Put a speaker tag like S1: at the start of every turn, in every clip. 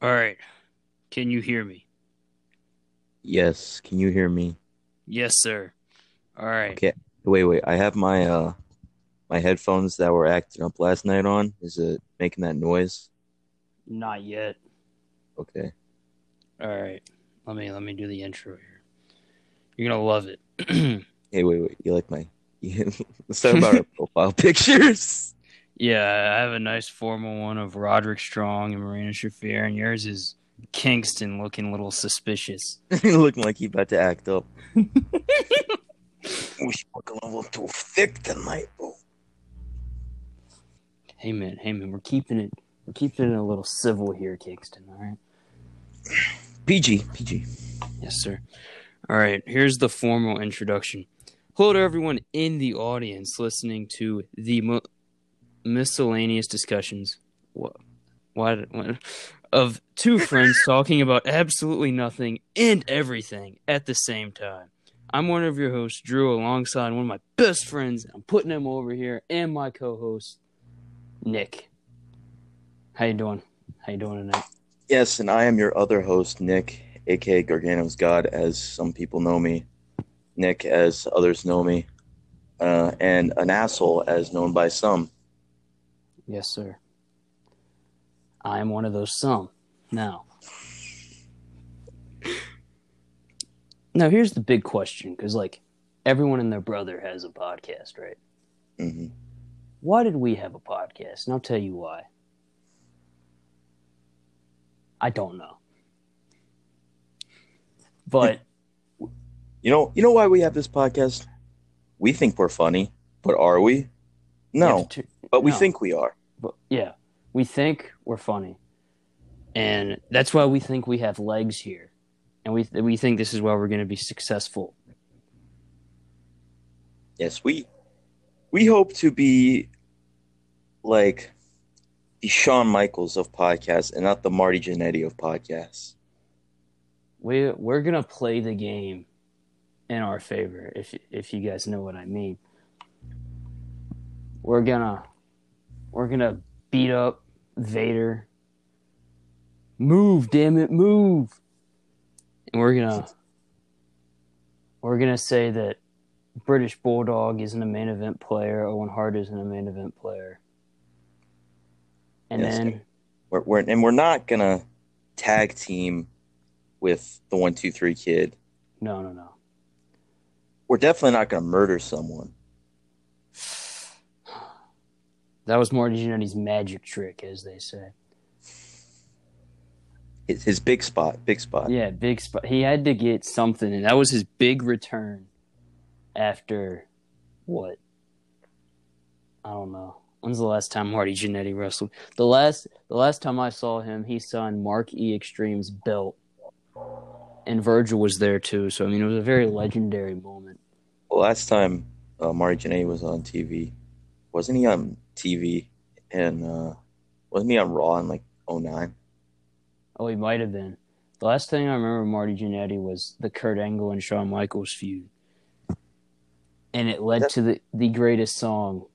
S1: All right. Can you hear me?
S2: Yes. Can you hear me?
S1: Yes, sir. All right.
S2: Okay. Wait, wait. I have my uh my headphones that were acting up last night on. Is it making that noise?
S1: Not yet.
S2: Okay.
S1: All right. Let me let me do the intro here. You're gonna love it.
S2: Hey, wait, wait. You like my? Let's talk about our profile pictures.
S1: Yeah, I have a nice formal one of Roderick Strong and Marina Shafir, and yours is Kingston looking a little suspicious.
S2: looking like he about to act up. we smoking a little too thick tonight, bro.
S1: Hey man, hey man, we're keeping it we're keeping it a little civil here, Kingston, all right?
S2: PG, PG.
S1: Yes, sir. All right, here's the formal introduction. Hello to everyone in the audience listening to the mo- miscellaneous discussions. What? What? what of two friends talking about absolutely nothing and everything at the same time. I'm one of your hosts, Drew, alongside one of my best friends. I'm putting him over here, and my co-host, Nick. How you doing? How you doing tonight?
S2: Yes, and I am your other host, Nick, aka Gargano's God, as some people know me. Nick, as others know me, uh, and an asshole, as known by some.
S1: Yes, sir. I am one of those some. Now, now here's the big question, because like everyone and their brother has a podcast, right?
S2: hmm
S1: Why did we have a podcast? And I'll tell you why. I don't know. But
S2: You know, you know why we have this podcast? We think we're funny, but are we? No,
S1: to-
S2: but we
S1: no.
S2: think we are.
S1: Yeah, we think we're funny, and that's why we think we have legs here, and we we think this is why we're going to be successful.
S2: Yes, we we hope to be like the Shawn Michaels of podcasts and not the Marty Jannetty of podcasts.
S1: We we're gonna play the game in our favor, if if you guys know what I mean. We're gonna we're gonna beat up Vader. Move, damn it, move! And we're gonna we're gonna say that British Bulldog isn't a main event player, Owen Hart isn't a main event player. And
S2: Yes,
S1: then
S2: We're, we're and we're not gonna tag team with the one two three kid.
S1: no no no.
S2: We're definitely not gonna murder someone.
S1: That was Marty Jannetty's magic trick, as they say.
S2: His, his big spot, big spot.
S1: Yeah, big spot. He had to get something, and that was his big return after what? I don't know. When's the last time Marty Jannetty wrestled? The last the last time I saw him, he signed Mark E Extreme's belt. And Virgil was there too, so I mean it was a very legendary moment.
S2: Well, last time uh, Marty Jannetty was on TV, wasn't he on TV? And uh, wasn't he on Raw in like 09?
S1: Oh, he might have been. The last thing I remember Marty Jannetty was the Kurt Angle and Shawn Michaels feud. And it led
S2: That-
S1: to the, the greatest song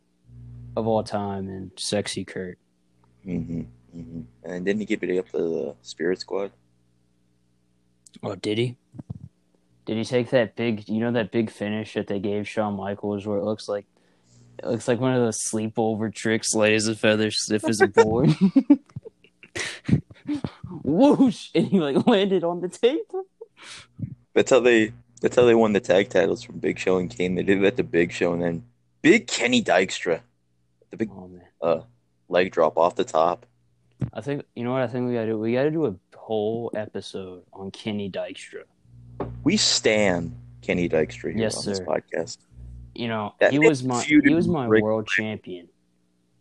S1: of all time and Sexy Kurt.
S2: Mm-hmm, mm-hmm. And didn't he give it up to the Spirit Squad?
S1: Oh, did he? Did he take that big? You know that big finish that they gave Shawn Michaels, where it looks like it looks like one of those sleepover tricks, light as a feather, stiff as a board. Whoosh! And he like landed on the table.
S2: That's how they. That's how they won the tag titles from Big Show and Kane. They did it at the Big Show, and then Big Kenny Dykstra, the big
S1: Oh man,
S2: uh, leg drop off the top.
S1: I think you know what I think we gotta do. We gotta do a whole episode on Kenny Dykstra.
S2: We stand Kenny Dykstra here
S1: Yes,
S2: on this podcast.
S1: You know,
S2: That
S1: he was my he was my world champion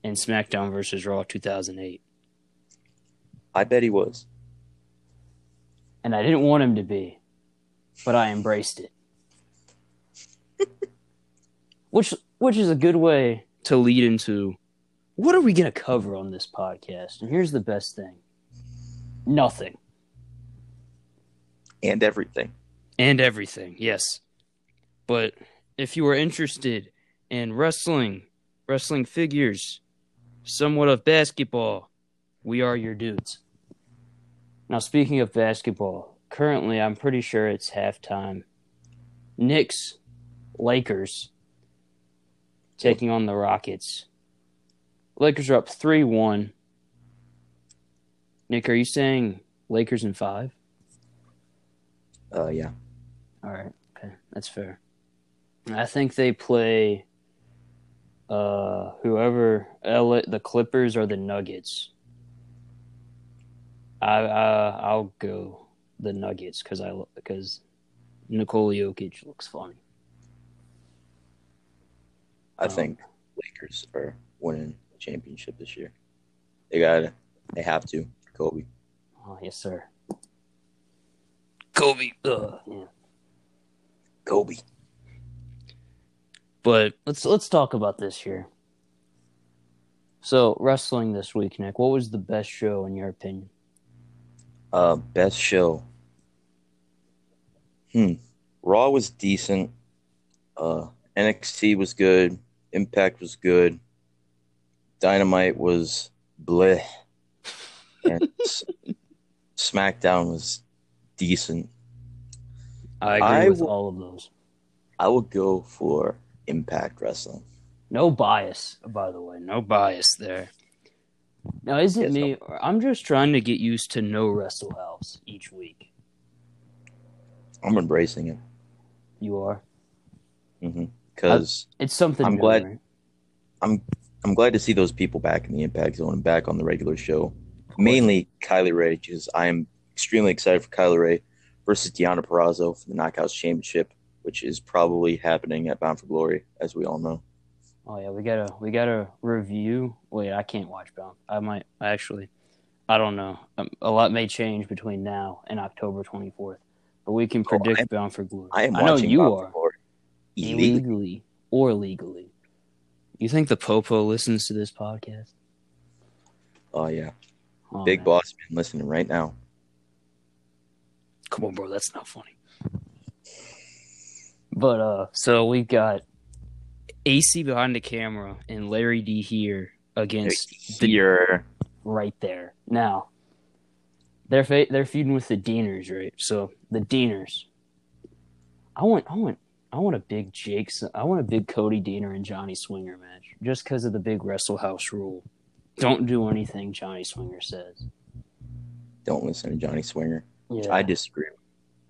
S1: in SmackDown versus Raw 2008.
S2: I bet he was.
S1: and I didn't want him to be, but I embraced it. which which is a good way to lead into what are we going to cover on this podcast? And here's the best thing. Nothing
S2: And everything.
S1: and everything. Yes. But if you are interested in wrestling, wrestling figures, somewhat of basketball, we are your dudes. Now, speaking of basketball, currently I'm pretty sure it's halftime. Knicks, Lakers, taking on the Rockets. Lakers are up 3 1. Nick, are you saying Lakers in five?
S2: Uh, yeah.
S1: All right. Okay. That's fair. I think they play uh, whoever LA, the Clippers or the Nuggets. I uh, I'll go the Nuggets because I because Nikola Jokic looks funny.
S2: I
S1: Um,
S2: think Lakers are winning the championship this year. They got to They have to. Kobe.
S1: Oh yes, sir. Kobe. Ugh, yeah.
S2: Kobe.
S1: But let's let's talk about this here. So wrestling this week, Nick. What was the best show in your opinion?
S2: Uh, best show. Hmm. Raw was decent. Uh, NXT was good. Impact was good. Dynamite was bleh. And S- SmackDown was decent.
S1: I agree
S2: I
S1: with
S2: will-
S1: all of those.
S2: I would go for Impact Wrestling.
S1: No bias, by the way. No bias there. Now, is it
S2: Yes,
S1: me? Or I'm just trying to get used to no Wrestle House each week.
S2: I'm embracing it
S1: You are. Mm-hmm.
S2: because
S1: It's something.
S2: I'm
S1: new,
S2: glad-
S1: right?
S2: I'm glad to see those people back in the Impact Zone and back on the regular show. Mainly Kylie Rae, because I am extremely excited for Kylie Rae versus Deonna Purrazzo for the Knockouts Championship, which is probably happening at Bound for Glory, as we all know.
S1: Oh yeah, we gotta we gotta review. Wait, I can't watch Bound. I might actually. I don't know. Um, a lot may change between now and October 24th, but we can predict
S2: I'm-
S1: Bound for Glory.
S2: I am
S1: know
S2: watching
S1: you
S2: Bound
S1: are
S2: for Glory. Illegally.
S1: illegally or legally. You think the Popo listens to this podcast?
S2: Oh yeah,
S1: Oh,
S2: Big
S1: man.
S2: Boss man listening right now.
S1: Come on, bro. That's not funny. But uh, so we got Acey behind the camera and Larry D here against the
S2: Here,
S1: right there. Now, they're fa- they're feuding with the Deaners, right? So the Deaners. I want I want I want a big Jake's I want a big Cody Deaner and Johnny Swinger match just because of the big Wrestle House rule. Don't do anything Johnny Swinger says.
S2: don't listen to Johnny Swinger.
S1: Yeah,
S2: I disagree.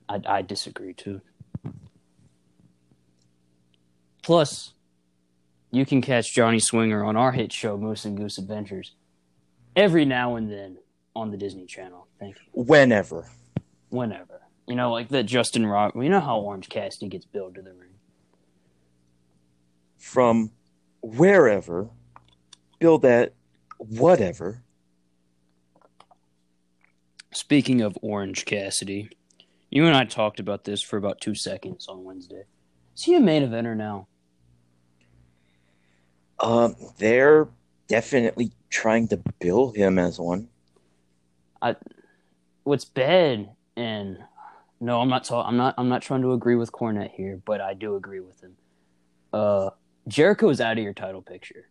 S1: I, I disagree too. Plus, you can catch Johnny Swinger on our hit show Moose and Goose Adventures every now and then on the Disney Channel. Thank you.
S2: Whenever.
S1: Whenever. You know, like that Justin Rock. You know how Orange Cassidy gets billed to the ring.
S2: From wherever, build that whatever.
S1: Speaking of Orange Cassidy, you and I talked about this for about two seconds on Wednesday. Is he a main eventer now?
S2: Um, they're definitely trying to build him as one.
S1: I, what's bad and no i'm not ta- i'm not i'm not trying to agree with cornette here but i do agree with him. Uh is out of your title picture.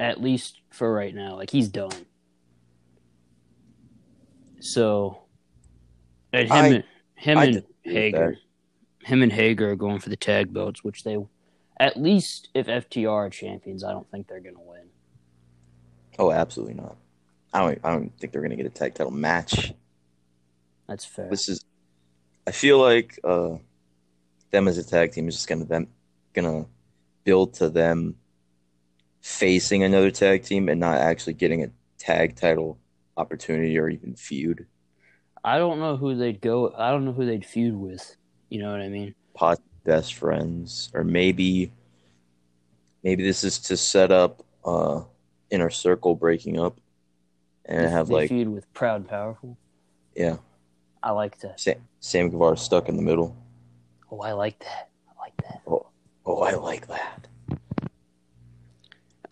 S1: At least for right now. Like he's done. So and him
S2: I-
S1: and him
S2: I
S1: and hager him and hager are going for the tag belts which they at least if ftr are champions i don't think they're gonna win
S2: Oh, absolutely not. I don't. I don't think they're going to get a tag title match.
S1: that's fair
S2: This is. I feel like uh, them as a tag team is just going to them going to build to them facing another tag team and not actually getting a tag title opportunity or even feud.
S1: I don't know who they'd go. I don't know who they'd feud with. You know what I mean?
S2: Pot best friends, or maybe, maybe this is to set up uh, inner circle breaking up, and
S1: They-
S2: have
S1: they
S2: like
S1: feud with Proud and Powerful.
S2: yeah,
S1: I like that.
S2: Sam, Sam Guevara stuck in the middle.
S1: Oh, I like that. I like that.
S2: Oh, I like that.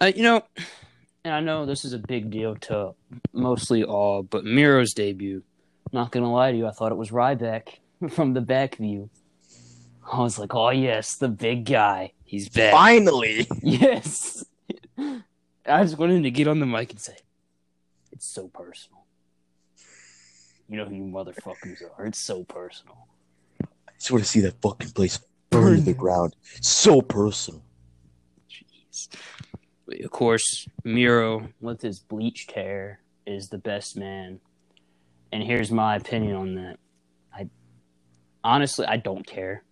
S1: Uh, you know, and I know this is a big deal to mostly all, but Miro's debut. Not gonna lie to you, I thought it was Ryback from the back view. I was like, oh yes, the big guy. He's back.
S2: Finally.
S1: Yes. I just wanted him to get on the mic and say, "It's so personal." You know who you motherfuckers are. It's so personal.
S2: I just want to see that fucking place burn to the ground. So personal.
S1: Jeez. But of course, Miro with his bleached hair is the best man. And here's my opinion on that. I honestly I don't care.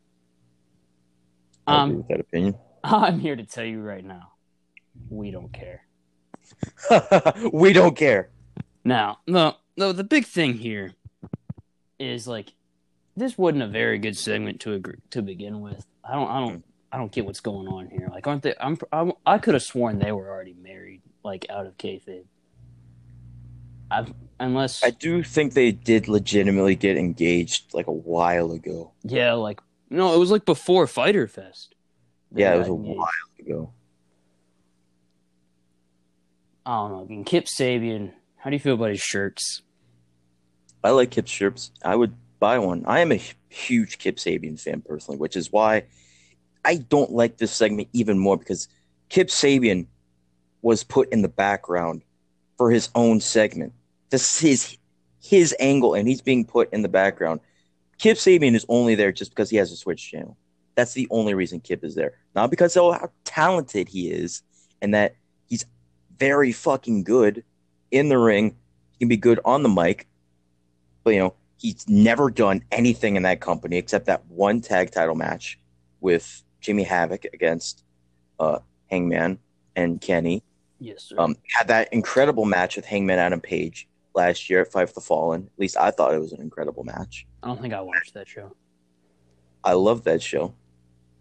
S1: Um,
S2: with that opinion.
S1: I'm here to tell you right now, we don't care.
S2: we don't care.
S1: Now, no, no. The big thing here is like this wasn't a very good segment to agree, to begin with. I don't, I don't, I don't get what's going on here. Like, aren't they? I'm, I'm I could have sworn they were already married, like out of kayfabe. I've, unless,
S2: I do think they did legitimately get engaged like a while ago.
S1: yeah, like no, it was like before Fyter Fest.
S2: Yeah, it was a
S1: engaged.
S2: while ago.
S1: I don't know. Kip Sabian, how do you feel about his shirts?
S2: I like Kip shirts. I would buy one. I am a huge Kip Sabian fan personally, which is why I don't like this segment even more because Kip Sabian was put in the background for his own segment. This is his angle, and he's being put in the background. Kip Sabian is only there just because he has a Switch channel. That's the only reason Kip is there, not because of how talented he is and that he's very fucking good in the ring. He can be good on the mic, but you know he's never done anything in that company except that one tag title match with Jimmy Havoc against uh, Hangman and Kenny.
S1: Yes, sir.
S2: Um, had that incredible match with Hangman Adam Page last year at Five for the Fallen. At least I thought it was an incredible match.
S1: I don't think I watched that show.
S2: I love that show.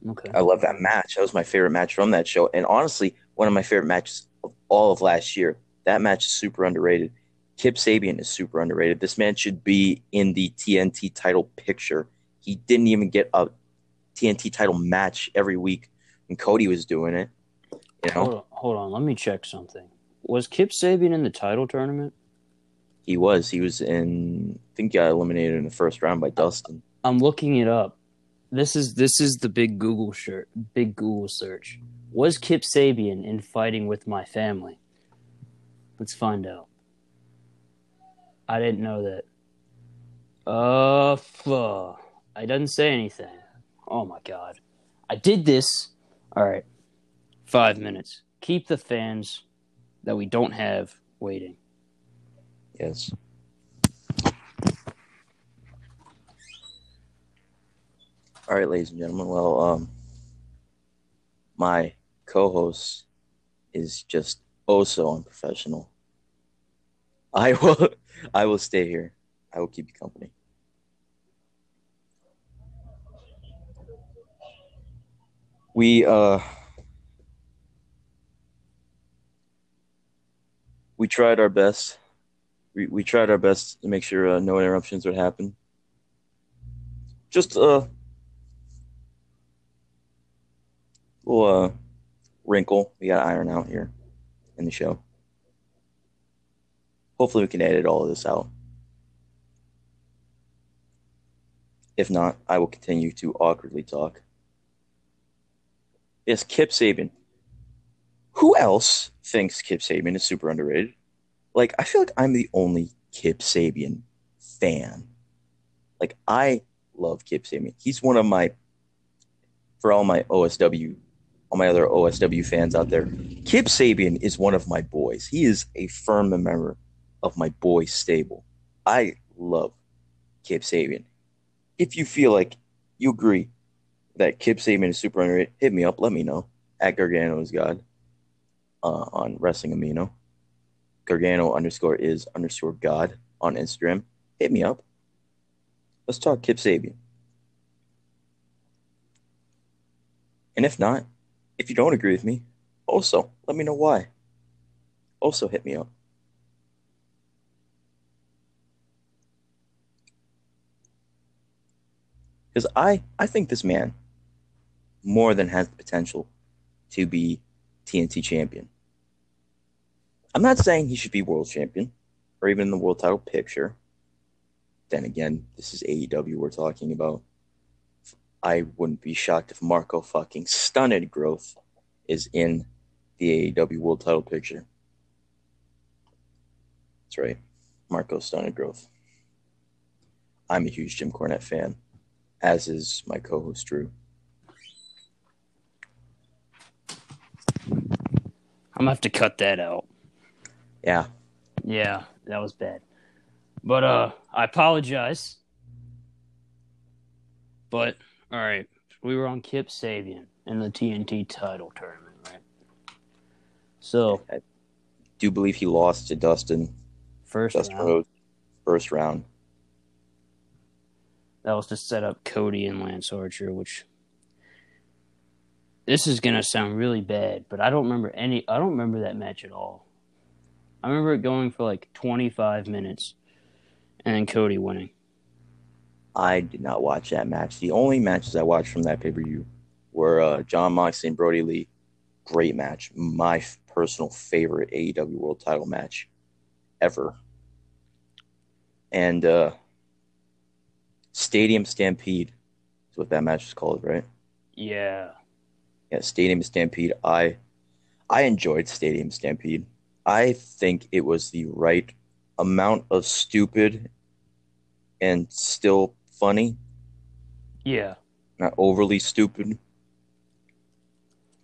S1: Okay.
S2: I love that match. That was my favorite match from that show, and honestly, one of my favorite matches of all of last year. That match is super underrated. Kip Sabian is super underrated. This man should be in the TNT title picture. He didn't even get a TNT title match every week when Cody was doing it. You know,
S1: Hold on, hold on. Let me check something. Was Kip Sabian in the title tournament?
S2: He was. He was in. I think he got eliminated in the first round by Dustin.
S1: I'm looking it up. This is this is the big Google shirt, big Google search. Was Kip Sabian in Fighting with My Family? Let's find out. I didn't know that. Uh, fuh. I doesn't say anything. Oh my god. I did this. All right. Five minutes. Keep the fans that we don't have waiting.
S2: Yes. All right, ladies and gentlemen. Well, um, my co-host is just oh so unprofessional. I will, I will stay here. I will keep you company. We uh, we tried our best we, we tried our best to make sure uh, no interruptions would happen. Just a little uh, wrinkle we got iron out here in the show. Hopefully, we can edit all of this out. If not, I will continue to awkwardly talk. Yes, Kip Sabian. Who else thinks Kip Sabian is super underrated? Like I feel like I'm the only Kip Sabian fan. Like I love Kip Sabian. He's one of my for all my OSW, all my other OSW fans out there. Kip Sabian is one of my boys. He is a firm member of my boy stable. I love Kip Sabian. If you feel like you agree that Kip Sabian is super underrated, hit me up. Let me know at Gargano is God uh, on Wrestling Amino. Gargano underscore is underscore God on Instagram. Hit me up. Let's talk Kip Sabian. And if not, if you don't agree with me, also let me know why. Also hit me up. Because I, I think this man more than has the potential to be TNT champion. I'm not saying he should be world champion or even in the world title picture. Then again, this is AEW we're talking about. I wouldn't be shocked if Marco fucking stunned growth is in the AEW world title picture. That's right. Marco stunned growth. I'm a huge Jim Cornette fan, as is my co-host Drew.
S1: I'm gonna have to cut that out.
S2: Yeah,
S1: Yeah, that was bad. But uh I apologize. But all right, we were on Kip Sabian in the TNT title tournament, right? So
S2: I do believe he lost to Dustin.
S1: first
S2: Dustin
S1: round,
S2: Rhodes, first round.
S1: that was to set up Cody and Lance Archer, which this is gonna sound really bad, but I don't remember any. I don't remember that match at all. I remember it going for like 25 minutes, and then Cody winning.
S2: I did not watch that match. The only matches I watched from that pay per view were uh, Jon Moxley and Brodie Lee. Great match. My personal favorite AEW World Title match ever. And uh, Stadium Stampede is what that match is called, right?
S1: Yeah,
S2: Yeah, Stadium Stampede. I I enjoyed Stadium Stampede. I think it was the right amount of stupid and still funny,
S1: yeah.
S2: not overly stupid.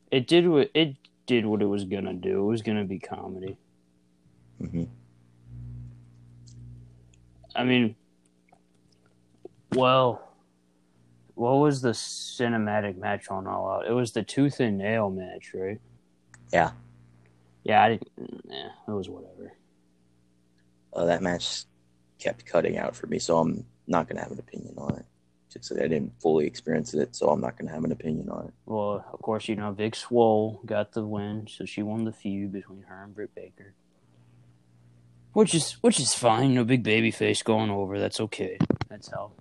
S1: It did what it did what it was gonna do. It was gonna be comedy.
S2: Mm-hmm.
S1: I mean, well, what was the cinematic match on All Out? It was the tooth and nail match, right?
S2: Yeah.
S1: Yeah, I didn't. Eh, it was whatever.
S2: Uh, that match kept cutting out for me, so I'm not gonna have an opinion on it. Just that I didn't fully experience it, so I'm not gonna have an opinion on it.
S1: Well, of course, you know Big Swole got the win, so she won the feud between her and Britt Baker, which is which is fine. No big baby face going over. That's okay. That's how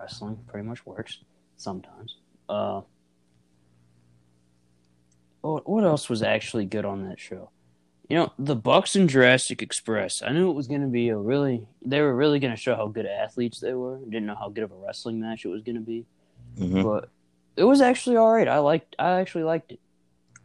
S1: wrestling pretty much works sometimes. Uh, what what else was actually good on that show? You know, the Bucks and Jurassic Express. I knew it was going to be a really. They were really going to show how good athletes they were. Didn't know how good of a wrestling match it was going to be,
S2: Mhm.
S1: but it was actually all right. I liked. I actually liked it.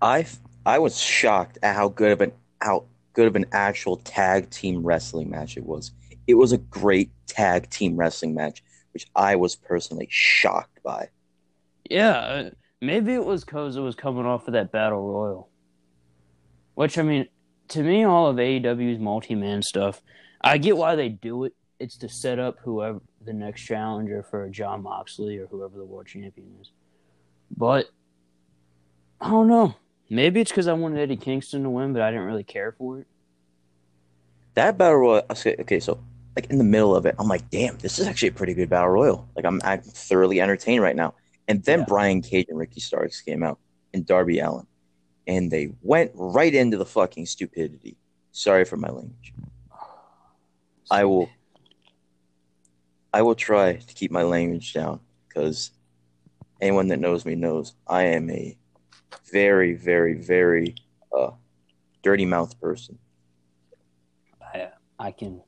S2: I I was shocked at how good of an how good of an actual tag team wrestling match it was. It was a great tag team wrestling match, which I was personally shocked by.
S1: Yeah, uh, maybe it was because it was coming off of that battle royal. Which I mean, to me, all of AEW's multi-man stuff, I get why they do it. It's to set up whoever the next challenger for Jon Moxley or whoever the world champion is. But I don't know. Maybe it's because I wanted Eddie Kingston to win, but I didn't really care for it.
S2: That battle royal. Okay, okay, so like in the middle of it, I'm like, damn, this is actually a pretty good battle royal. Like I'm, I'm thoroughly entertained right now. And then
S1: Yeah.
S2: Brian Cage and Ricky Starks came out and Darby Allin, and they went right into the fucking stupidity. Sorry for my language. I will. I will try to keep my language down because anyone that knows me knows I am a very, very, very uh, dirty mouth person.
S1: I, I can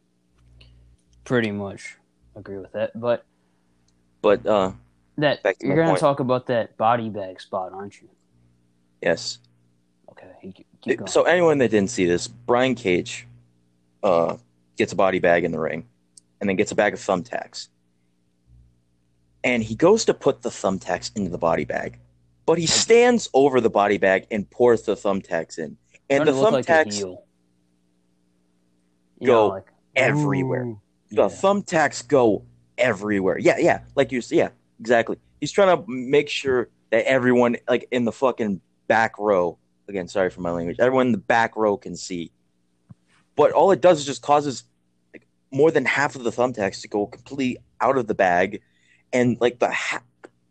S1: pretty much agree with that. But
S2: But uh,
S1: that you're going to talk about that body bag spot, aren't you?
S2: yes.
S1: Okay, keep, keep going.
S2: So anyone that didn't see this, Brian Cage uh, gets a body bag in the ring, and then gets a bag of thumbtacks, and he goes to put the thumbtacks into the body bag, but he stands over the body bag and pours the thumbtacks in, and the
S1: look like
S2: thumbtacks go
S1: know, like,
S2: everywhere.
S1: ooh,
S2: the
S1: yeah.
S2: thumbtacks go everywhere. Yeah, yeah, like you yeah, exactly. He's trying to make sure that everyone like in the fucking back row, again, sorry for my language, everyone in the back row can see. But all it does is just causes like more than half of the thumbtacks to go completely out of the bag and like the ha-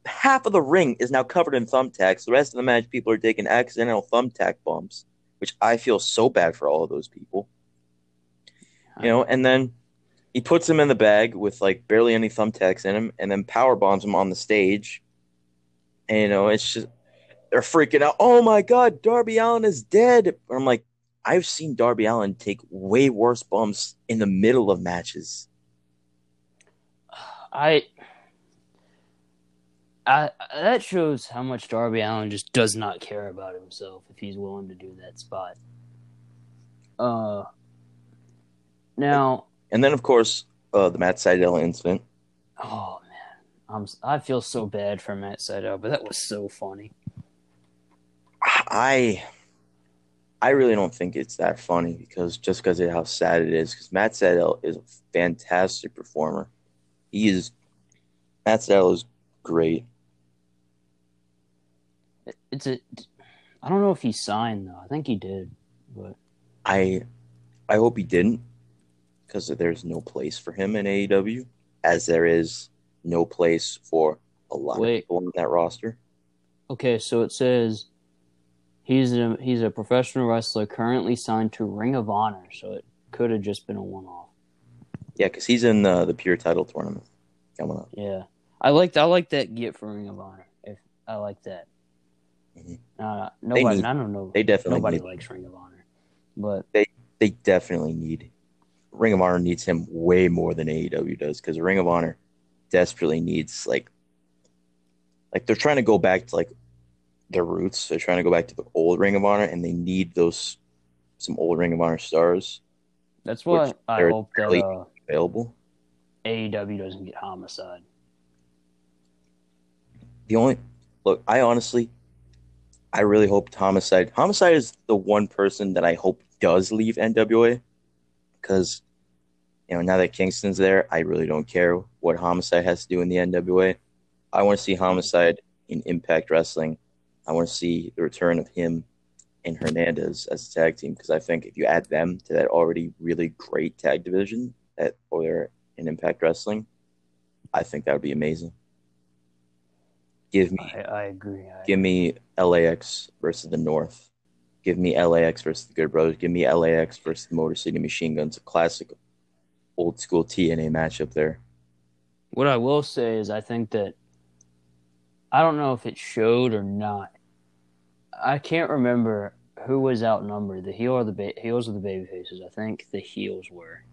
S2: half of the ring is now covered in thumbtacks. The rest of the match people are taking accidental thumbtack bumps, which I feel so bad for all of those people. You know, and then he puts him in the bag with like barely any thumbtacks in him, and then power bombs him on the stage. And you know, it's just they're freaking out. Oh my god, Darby Allin is dead. I'm like, I've seen Darby Allin take way worse bumps in the middle of matches.
S1: I, I that shows how much Darby Allin just does not care about himself if he's willing to do that spot. Uh, now,
S2: And then of course, uh, the Matt Sydal incident.
S1: Oh man, I'm I feel so bad for Matt Sydal, but that was so funny.
S2: I I really don't think it's that funny because just because of how sad it is. Because Matt Sydal is a fantastic performer. He is Matt Sydal is great.
S1: It's a. I don't know if he signed though. I think he did, but
S2: I I hope he didn't because there's no place for him in AEW, as there is no place for a lot
S1: Wait.
S2: of people on that roster.
S1: okay. So it says he's a he's a professional wrestler currently signed to Ring of Honor. So it could have just been a one off.
S2: Yeah, because he's in uh, the pure title tournament coming up.
S1: Yeah, I like I like that get for Ring of Honor. If I like that.
S2: Mhm.
S1: Uh, nobody,
S2: need-
S1: I don't know.
S2: They definitely
S1: Nobody
S2: need,
S1: likes Ring of Honor, but
S2: they they definitely need Ring of Honor needs him way more than AEW does because Ring of Honor desperately needs like like they're trying to go back to like their roots. They're trying to go back to the old Ring of Honor and they need those some old Ring of Honor stars
S1: that's
S2: what
S1: I hope that uh,
S2: available.
S1: AEW doesn't get Homicide.
S2: The only look, I honestly, I really hope Homicide. Homicide is the one person that I hope does leave NWA, because you know now that Kingston's there, I really don't care what Homicide has to do in the NWA. I want to see Homicide in Impact Wrestling. I want to see the return of him and Hernandez as a tag team because I think if you add them to that already really great tag division that or they're in Impact Wrestling, I think that would be amazing. Give me
S1: I, I agree. I,
S2: Give me LAX versus the North. Give me LAX versus the Good Brothers. Give me LAX versus the Motor City Machine Guns. A classic old school TNA matchup there.
S1: What I will say is, I think that I don't know if it showed or not. I can't remember who was outnumbered, the heel or the ba- heels or the baby faces. I think the heels were.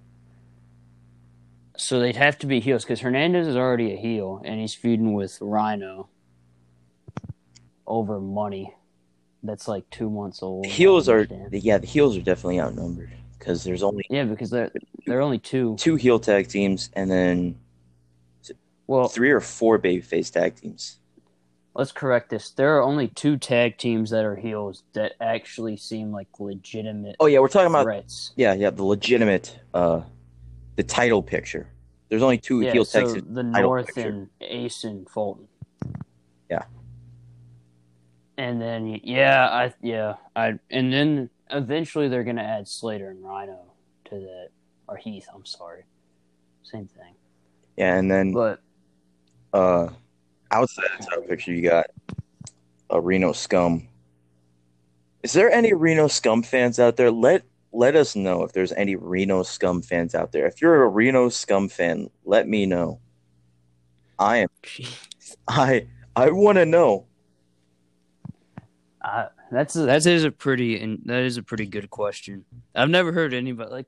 S1: So they'd have to be heels because Hernandez is already a heel and he's feuding with Rhino over money. That's like two months old.
S2: Heels are yeah, the heels are definitely outnumbered because there's only
S1: yeah because they're they're only two.
S2: two heel tag teams and then
S1: Well,
S2: three or four babyface tag teams.
S1: Let's correct this. There are only two tag teams that are heels that actually seem like legitimate
S2: Oh yeah, we're talking about
S1: threats.
S2: yeah, yeah, the legitimate uh the title picture. There's only two
S1: Yeah,
S2: heel
S1: so
S2: teams.
S1: the
S2: title
S1: North
S2: picture.
S1: and Ace and Fulton.
S2: Yeah.
S1: And then yeah, I yeah I and then eventually they're gonna add Slater and Rhino to that or Heath. I'm sorry, same thing.
S2: Yeah, and then
S1: But
S2: uh outside the title picture you got a Reno scum. Is there any Reno scum fans out there? Let let us know if there's any Reno scum fans out there. If you're a Reno scum fan, let me know. I am I I want to know.
S1: I, that's that is a pretty and that is a pretty good question. I've never heard anybody like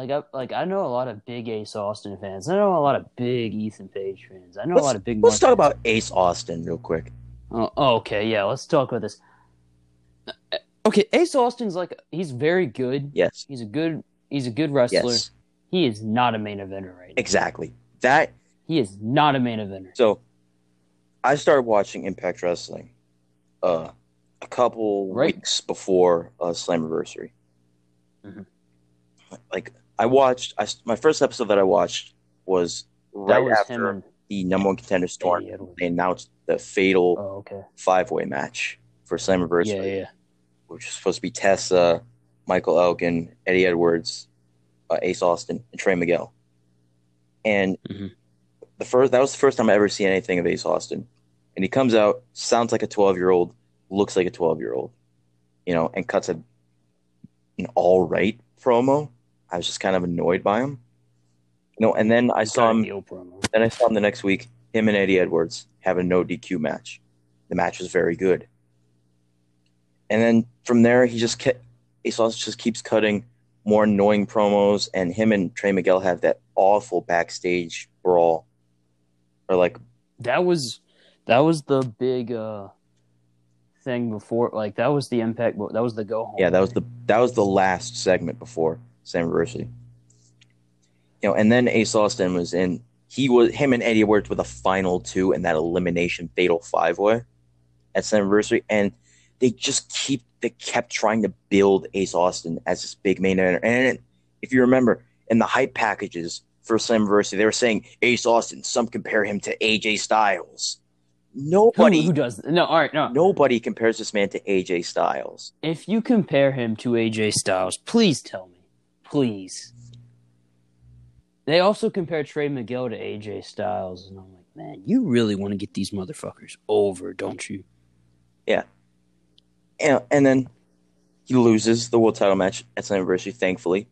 S1: like I like I know a lot of big Ace Austin fans. I know a lot of big Ethan Page fans. I know a lot of big.
S2: Let's talk
S1: fans.
S2: about Ace Austin real quick.
S1: Oh, oh, okay, yeah. Let's talk about this. Uh, Okay, Ace Austin's like he's very good.
S2: Yes.
S1: He's a good he's a good wrestler.
S2: Yes.
S1: He is not a main eventer right now.
S2: Exactly. That
S1: He is not a main eventer.
S2: So, I started watching Impact Wrestling uh, a couple
S1: Right.
S2: weeks before uh, Slammiversary.
S1: Mhm.
S2: Like I watched, I, my first episode that I watched was right
S1: was him
S2: after
S1: and
S2: the number one contender.
S1: Eddie
S2: They announced the fatal
S1: Oh, okay.
S2: five way match for Slammiversary,
S1: Yeah, yeah.
S2: which was supposed to be Tessa, Michael Elgin, Eddie Edwards, uh, Ace Austin, and Trey Miguel. And
S1: Mhm.
S2: the first that was the first time I ever seen anything of Ace Austin. And he comes out, sounds like a twelve year old, looks like a twelve year old, you know, and cuts a an all right promo. I was just kind of annoyed by him. No, and then I saw him then I saw him the next week, him and Eddie Edwards have a no DQ match. The match was very good. And then from there, he just kept, Austin just keeps cutting more annoying promos, and him and Trey Miguel have that awful backstage brawl. Or like,
S1: That was that was the big uh thing before like that was the impact that was the go home.
S2: yeah, that was the that was the last segment before Slammiversary. You know, and then Ace Austin was in he was him and Eddie worked with a final two in that elimination fatal five way at Slammiversary, and they just keep they kept trying to build Ace Austin as this big main eventer. And if you remember in the hype packages for Slammiversary, they were saying Ace Austin. Some compare him to AJ Styles. Nobody
S1: who, who does no. All right, no.
S2: Nobody compares this man to AJ Styles.
S1: If you compare him to AJ Styles, please tell me, please. They also compare Trey Miguel to AJ Styles, and I'm like, man, you really want to get these motherfuckers over, don't you?
S2: Yeah. And, and then he loses the world title match at Slammiversary, thankfully.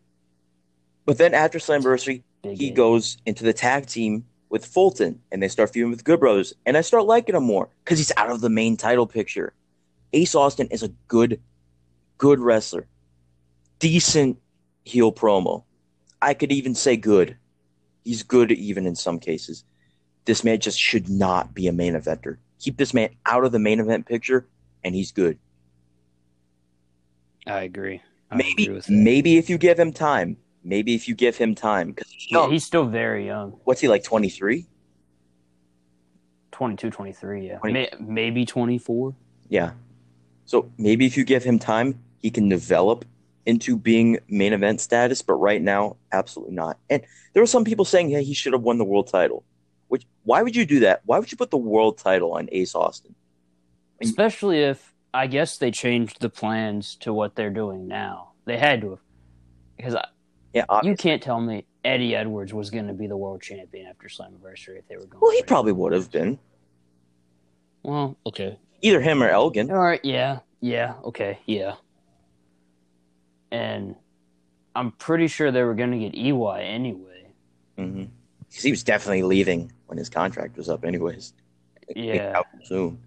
S2: But then after Slammiversary,
S1: Big
S2: he goes into the tag team with Fulton, and they start feuding with Good Brothers, and I start liking him more because he's out of the main title picture. Ace Austin is a good, good wrestler, decent heel promo. I could even say good. He's good even in some cases. This man just should not be a main eventer. Keep this man out of the main event picture, and he's good.
S1: I agree. I
S2: Maybe,
S1: agree with
S2: maybe if you give him time, maybe if you give him time, because
S1: Yeah, he's still very young.
S2: what's he like, twenty three?
S1: 22, 23, yeah.
S2: 20.
S1: May, maybe 24.
S2: Yeah. So maybe if you give him time, he can develop into being main event status, but right now, absolutely not. And there were some people saying, yeah, he should have won the world title. Which why would you do that? Why would you put the world title on Ace Austin? And-
S1: Especially if I guess they changed the plans to what they're doing now. They had to have. Because I,
S2: Yeah,
S1: you can't tell me Eddie Edwards was going to be the world champion after Slammiversary if they were going.
S2: well, he probably would have been.
S1: Well, okay.
S2: Either him or Elgin.
S1: All right. Yeah. Yeah. Okay. Yeah. And I'm pretty sure they were going to get EY anyway.
S2: hmm Because he was definitely leaving when his contract was up, anyways.
S1: Yeah.
S2: Soon.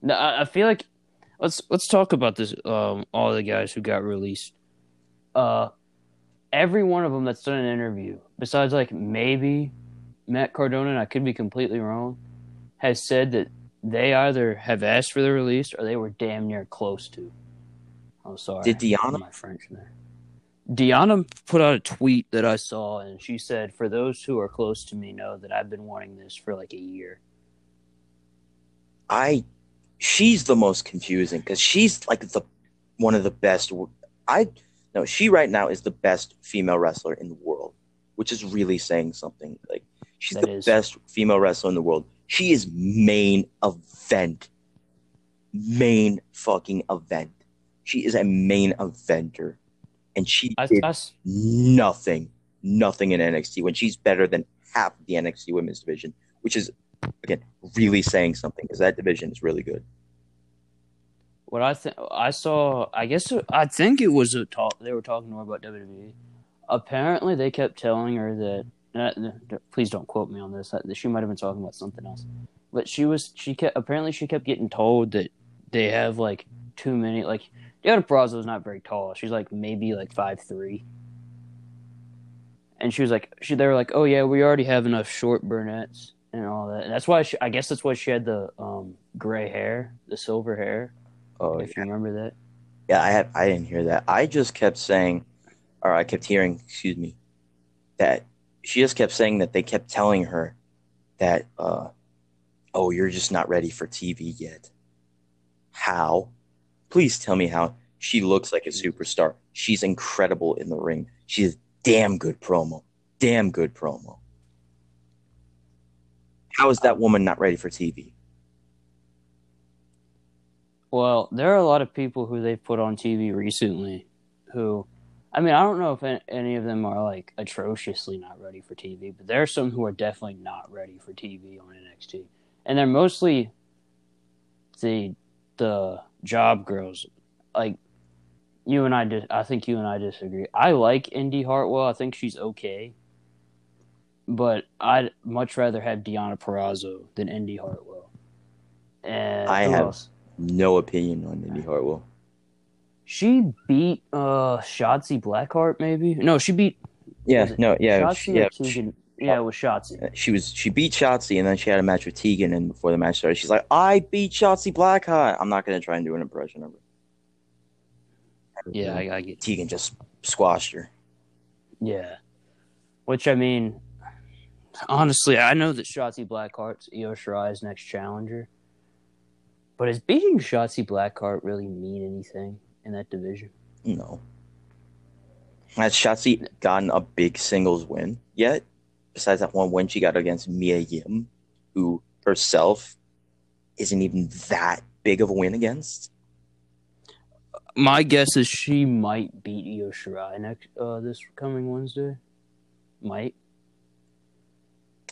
S1: No, I, I feel like let's let's talk about this. Um, all the guys who got released. Uh, every one of them that's done an interview, besides like maybe Matt Cardona, and I could be completely wrong, has said that they either have asked for the release or they were damn near close to. Oh, sorry.
S2: Did Deonna?
S1: My French there. Deonna put out a tweet that I saw, and she said, "For those who are close to me, know that I've been wanting this for like a year."
S2: I she's the most confusing because she's like the one of the best. I no, she right now is the best female wrestler in the world, which is really saying something. Like she's
S1: That
S2: the
S1: is.
S2: best female wrestler in the world. She is main event, main fucking event. She is a main eventer, and she
S1: I,
S2: did
S1: I
S2: nothing, nothing in NXT when she's better than half of the NXT women's division, which is again really saying something because that division is really good.
S1: What I think I saw, I guess I think it was a talk. They were talking more about WWE. Apparently, they kept telling her that. Uh, please don't quote me on this. She might have been talking about something else. But she was. She kept. Apparently, she kept getting told that they have like too many. Like Deonna Purrazzo is not very tall. She's like maybe like five three. And she was like, she. They were like, oh yeah, we already have enough short brunettes and all that. And that's why she. I guess that's why she had the um gray hair, the silver hair
S2: Oh
S1: if you remember that.
S2: yeah, I had, I didn't hear that. I just kept saying, or I kept hearing, excuse me, that she just kept saying that they kept telling her that, uh, oh, you're just not ready for TV yet. How? Please tell me how. She looks like a mm-hmm. superstar. She's incredible in the ring. She's damn good promo. Damn good promo. How is that woman not ready for TV?
S1: Well, there are a lot of people who they've put on TV recently who, I mean, I don't know if any of them are like atrociously not ready for TV, but there are some who are definitely not ready for TV on NXT. And they're mostly the the job girls. Like you and I dis- I think you and I disagree. I like Indi Hartwell. I think she's okay. But I'd much rather have Deonna Purrazzo than Indi Hartwell. And
S2: I have-
S1: else?
S2: No opinion on Indi Hartwell.
S1: She beat uh Shotzi Blackheart, maybe. No, she beat
S2: Yeah, no, yeah,
S1: Shotzi
S2: she, yeah.
S1: or Tegan. Yeah, oh. it was Shotzi.
S2: Uh, she was she beat Shotzi and then she had a match with Tegan and before the match started she's like I beat Shotzi Blackheart. I'm not gonna try and do an impression of her.
S1: Yeah, I, I get.
S2: Tegan just squashed her.
S1: Yeah, which I mean, honestly, I know that Shotzi Blackheart's Io Shirai's next challenger, but is beating Shotzi Blackheart really mean anything in that division?
S2: No. Has Shotzi gotten a big singles win yet? Besides that one win she got against Mia Yim, who herself isn't even that big of a win against.
S1: My guess is she might beat Io Shirai next uh, this coming Wednesday. Might.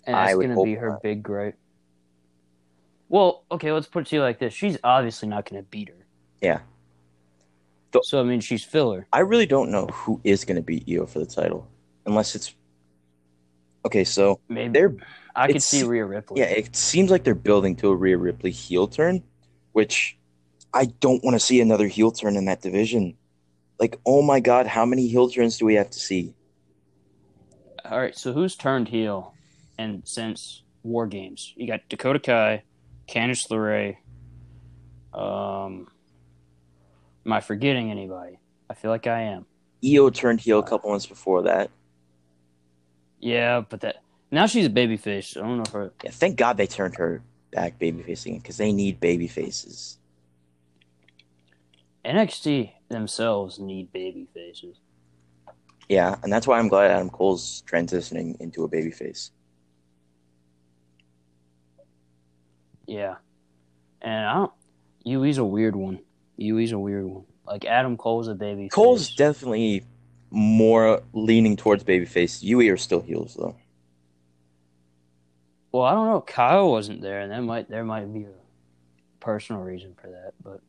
S1: And that's going to be her
S2: not.
S1: big gripe. Well, okay, let's put it to you like this: she's obviously not going to beat her.
S2: Yeah. The-
S1: So I mean, she's filler.
S2: I really don't know who is going to beat Io for the title, unless it's okay. So
S1: Maybe
S2: they're
S1: I could see Rhea Ripley.
S2: yeah, it seems like they're building to a Rhea Ripley heel turn, which I don't want to see another heel turn in that division. Like, oh my god, how many heel turns do we have to see?
S1: All right, so who's turned heel and since War Games? You got Dakota Kai, Candice LeRae. Um, am I forgetting anybody? I feel like I am.
S2: Io turned heel a couple months before that.
S1: Yeah, but that now she's a babyface. I don't know if her.
S2: Yeah, thank God they turned her back babyface again because they need baby faces.
S1: NXT themselves need baby faces.
S2: Yeah, and that's why I'm glad Adam Cole's transitioning into a babyface.
S1: Yeah, and I don't. UE's a weird one. UE's a weird one. Like Adam Cole's a baby.
S2: Cole's definitely more leaning towards babyface. UE are still heels though.
S1: Well, I don't know. Kyle wasn't there, and that might there might be a personal reason for that. But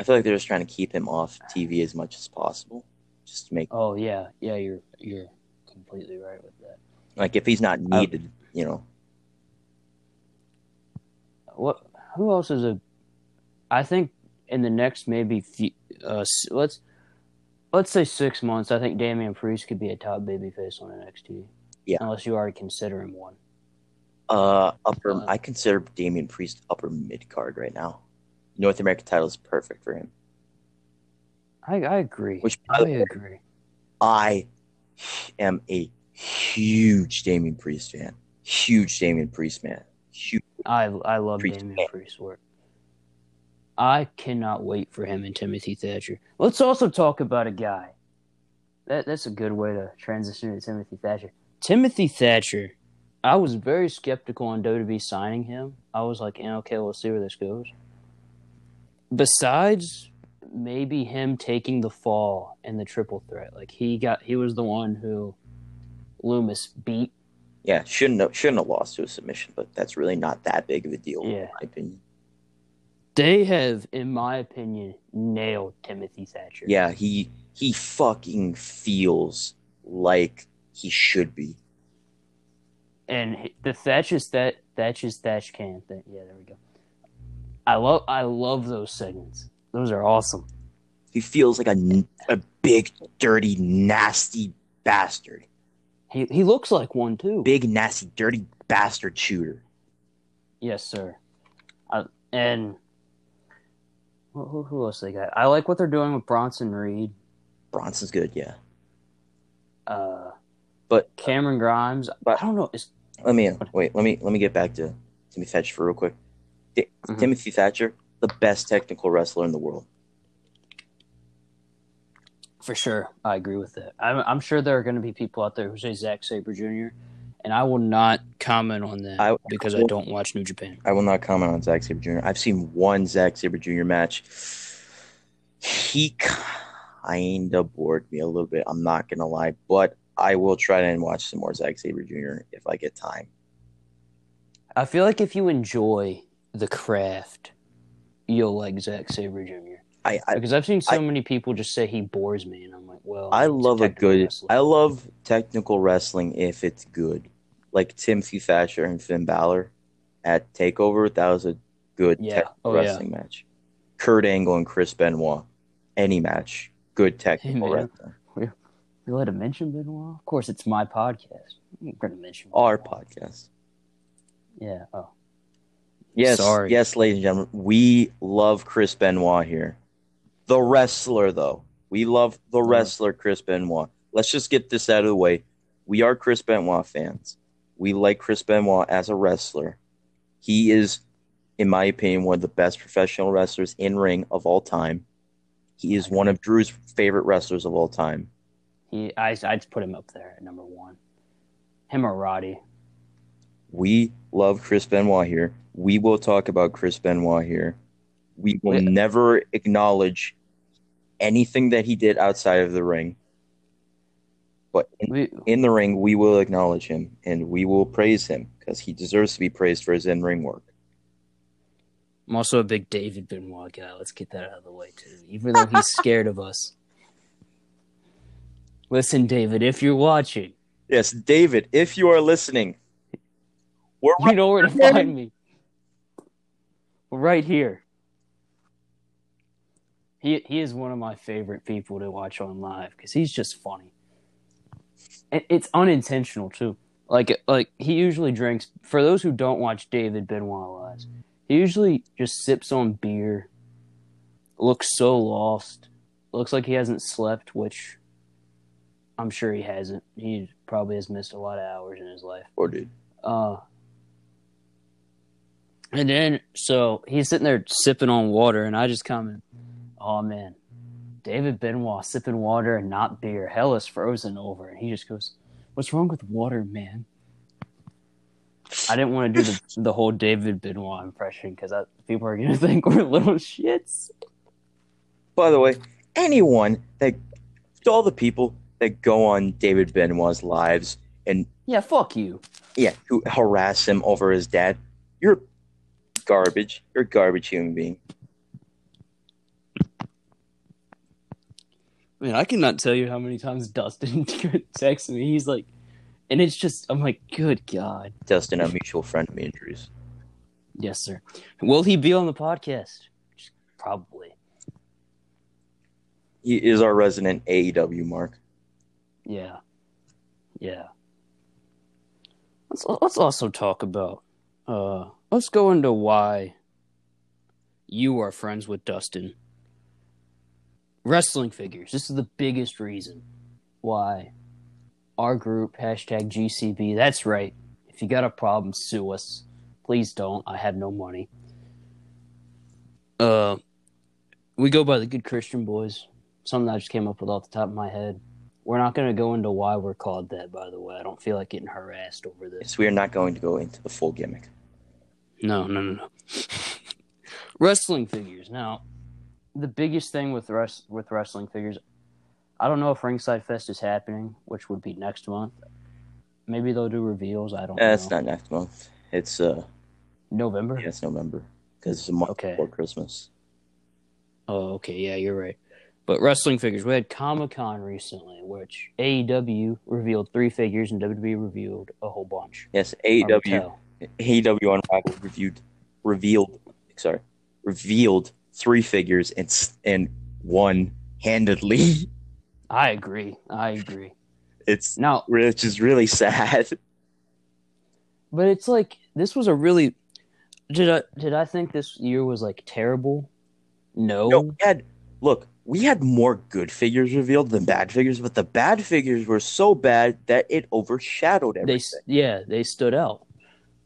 S2: I feel like they're just trying to keep him off TV as much as possible, just to make
S1: oh yeah, yeah, you're you're completely right with that.
S2: like if he's not needed, you know.
S1: What? Who else is a? I think in the next maybe few, uh, let's let's say six months. I think Damian Priest could be a top babyface on NXT.
S2: Yeah.
S1: unless you already consider him one.
S2: Uh, upper.
S1: Uh,
S2: I consider Damian Priest upper mid card right now. North American title is perfect for him.
S1: I I agree.
S2: Which,
S1: I
S2: way-
S1: agree.
S2: I am a huge Damian Priest fan. Huge Damian Priest man. Huge.
S1: I I love
S2: Priest
S1: Damian
S2: fan.
S1: Priest's work. I cannot wait for him and Timothy Thatcher. Let's also talk about a guy. That that's a good way to transition to Timothy Thatcher. Timothy Thatcher. I was very skeptical on WWE signing him. I was like, yeah, okay, we'll see where this goes. Besides maybe him taking the fall in the triple threat, like he got, he was the one who Lumis beat.
S2: Yeah, shouldn't have, shouldn't have lost to a submission, but that's really not that big of a deal
S1: Yeah.
S2: in my opinion.
S1: They have, in my opinion, nailed Timothy Thatcher.
S2: Yeah, he he fucking feels like he should be.
S1: and the Thatcher's that Thatcher's Thatch can thing. Yeah, there we go. I love I love those segments. Those are awesome.
S2: He feels like a a big, dirty, nasty bastard.
S1: He he looks like one too.
S2: Big, nasty, dirty bastard shooter.
S1: Yes, sir. I, and who, who- else they got? I like what they're doing with Bronson Reed,
S2: Bronson's good, yeah.
S1: uh,
S2: But
S1: Cameron Grimes.
S2: But-
S1: I don't know. Is
S2: let me wait. Let me let me get back to Timothy Thatcher for real quick.
S1: Mhm.
S2: Timothy Thatcher, the best technical wrestler in the world.
S1: for sure. I agree with that. I'm, I'm sure there are going to be people out there who say Zack Sabre Jr. And I will not comment on that
S2: I-
S1: because I don't watch New Japan.
S2: I will not comment on Zack Sabre Jr. I've seen one Zack Sabre Jr. match. He kind of bored me a little bit. I'm not gonna lie, but I will try and watch some more Zack Sabre Jr. if I get time.
S1: I feel like if you enjoy the craft, you'll like Zack Sabre Jr.
S2: I I,
S1: Because I've seen so
S2: I-
S1: many people just say he bores me, and I'm like, well,
S2: I love a
S1: technical
S2: good.
S1: wrestler.
S2: I love technical wrestling if it's good, like Timothy Thatcher and Finn Balor at Takeover. That was a good
S1: Yeah.
S2: technical
S1: Oh, yeah.
S2: wrestling match. Kurt Angle and Chris Benoit, any match, good technical
S1: man.
S2: wrestling.
S1: You let him mention Benoit? Of course, it's my podcast. I'm going to mention
S2: Our podcast.
S1: Yeah. Oh,
S2: Yes,
S1: Sorry.
S2: yes, ladies and gentlemen, we love Chris Benoit here. The wrestler, though, we love the
S1: mm-hmm.
S2: wrestler Chris Benoit. Let's just get this out of the way. We are Chris Benoit fans. we like Chris Benoit as a wrestler. He is, in my opinion, one of the best professional wrestlers in ring of all time. He is one of Drew's favorite wrestlers of all time.
S1: He, I, I'd put him up there at number one. Him or Roddy.
S2: We love Chris Benoit here. We will talk about Chris Benoit here. We will
S1: Yeah.
S2: never acknowledge anything that he did outside of the ring. But in,
S1: We,
S2: in the ring, we will acknowledge him and we will praise him because he deserves to be praised for his in ring work.
S1: I'm also a big David Benoit guy. Let's get that out of the way too. Even though he's scared of us. Listen, David, if you're watching,
S2: Yes, David, if you are listening, we're
S1: you know where to find me. We're right here. He he is one of my favorite people to watch on live because he's just funny. And it's unintentional too. Like like he usually drinks. For those who don't watch David Benoit live, he usually just sips on beer. Looks so lost. Looks like he hasn't slept, which I'm sure he hasn't. He probably has missed a lot of hours in his life.
S2: Or dude.
S1: Uh, and then so he's sitting there sipping on water, and I just comment, "Oh man, David Benoit sipping water and not beer. Hell is frozen over." And he just goes, "What's wrong with water, man?" I didn't want to do the the whole David Benoit impression because people are gonna think we're little shits.
S2: By the way, anyone that all the people that go on David Benoit's lives and
S1: Yeah, fuck you.
S2: yeah, who harass him over his dad, you're garbage. You're a garbage human being.
S1: Man, I cannot tell you how many times Dustin texts me. He's like, and it's just, I'm like, good God.
S2: Dustin, a mutual friend of me and Drew's.
S1: Yes, sir. Will he be on the podcast? Probably.
S2: He is our resident AEW mark.
S1: Yeah. Yeah. Let's let's also talk about uh let's go into why you are friends with Dustin. Wrestling figures. This is the biggest reason why our group hashtag GCB. That's right. If you got a problem, sue us. Please don't. I have no money. Uh, we go by the Good Christian Boys. Something I just came up with off the top of my head. We're not going to go into why we're called that, by the way. I don't feel like getting harassed over this.
S2: Yes, we are not going to go into the full gimmick.
S1: No, no, no, no. wrestling figures. Now, the biggest thing with res- with wrestling figures, I don't know if Ringside Fest is happening, which would be next month. Maybe they'll do reveals. I don't know.
S2: it's not next month. It's uh,
S1: November.
S2: yeah, it's November because it's a month
S1: Okay.
S2: before Christmas.
S1: Oh, okay. Yeah, you're right. But wrestling figures, we had Comic Con recently, which AEW revealed three figures and WWE revealed a whole bunch.
S2: Yes, AEW, AEW Unrivaled reviewed, revealed, sorry, revealed three figures and and one handedly.
S1: I agree. I agree.
S2: It's
S1: Now,
S2: which is really sad.
S1: but it's like this was a really did I did I think this year was like terrible? No.
S2: No, we had look, we had more good figures revealed than bad figures, but the bad figures were so bad that it overshadowed everything.
S1: s- yeah, they stood out.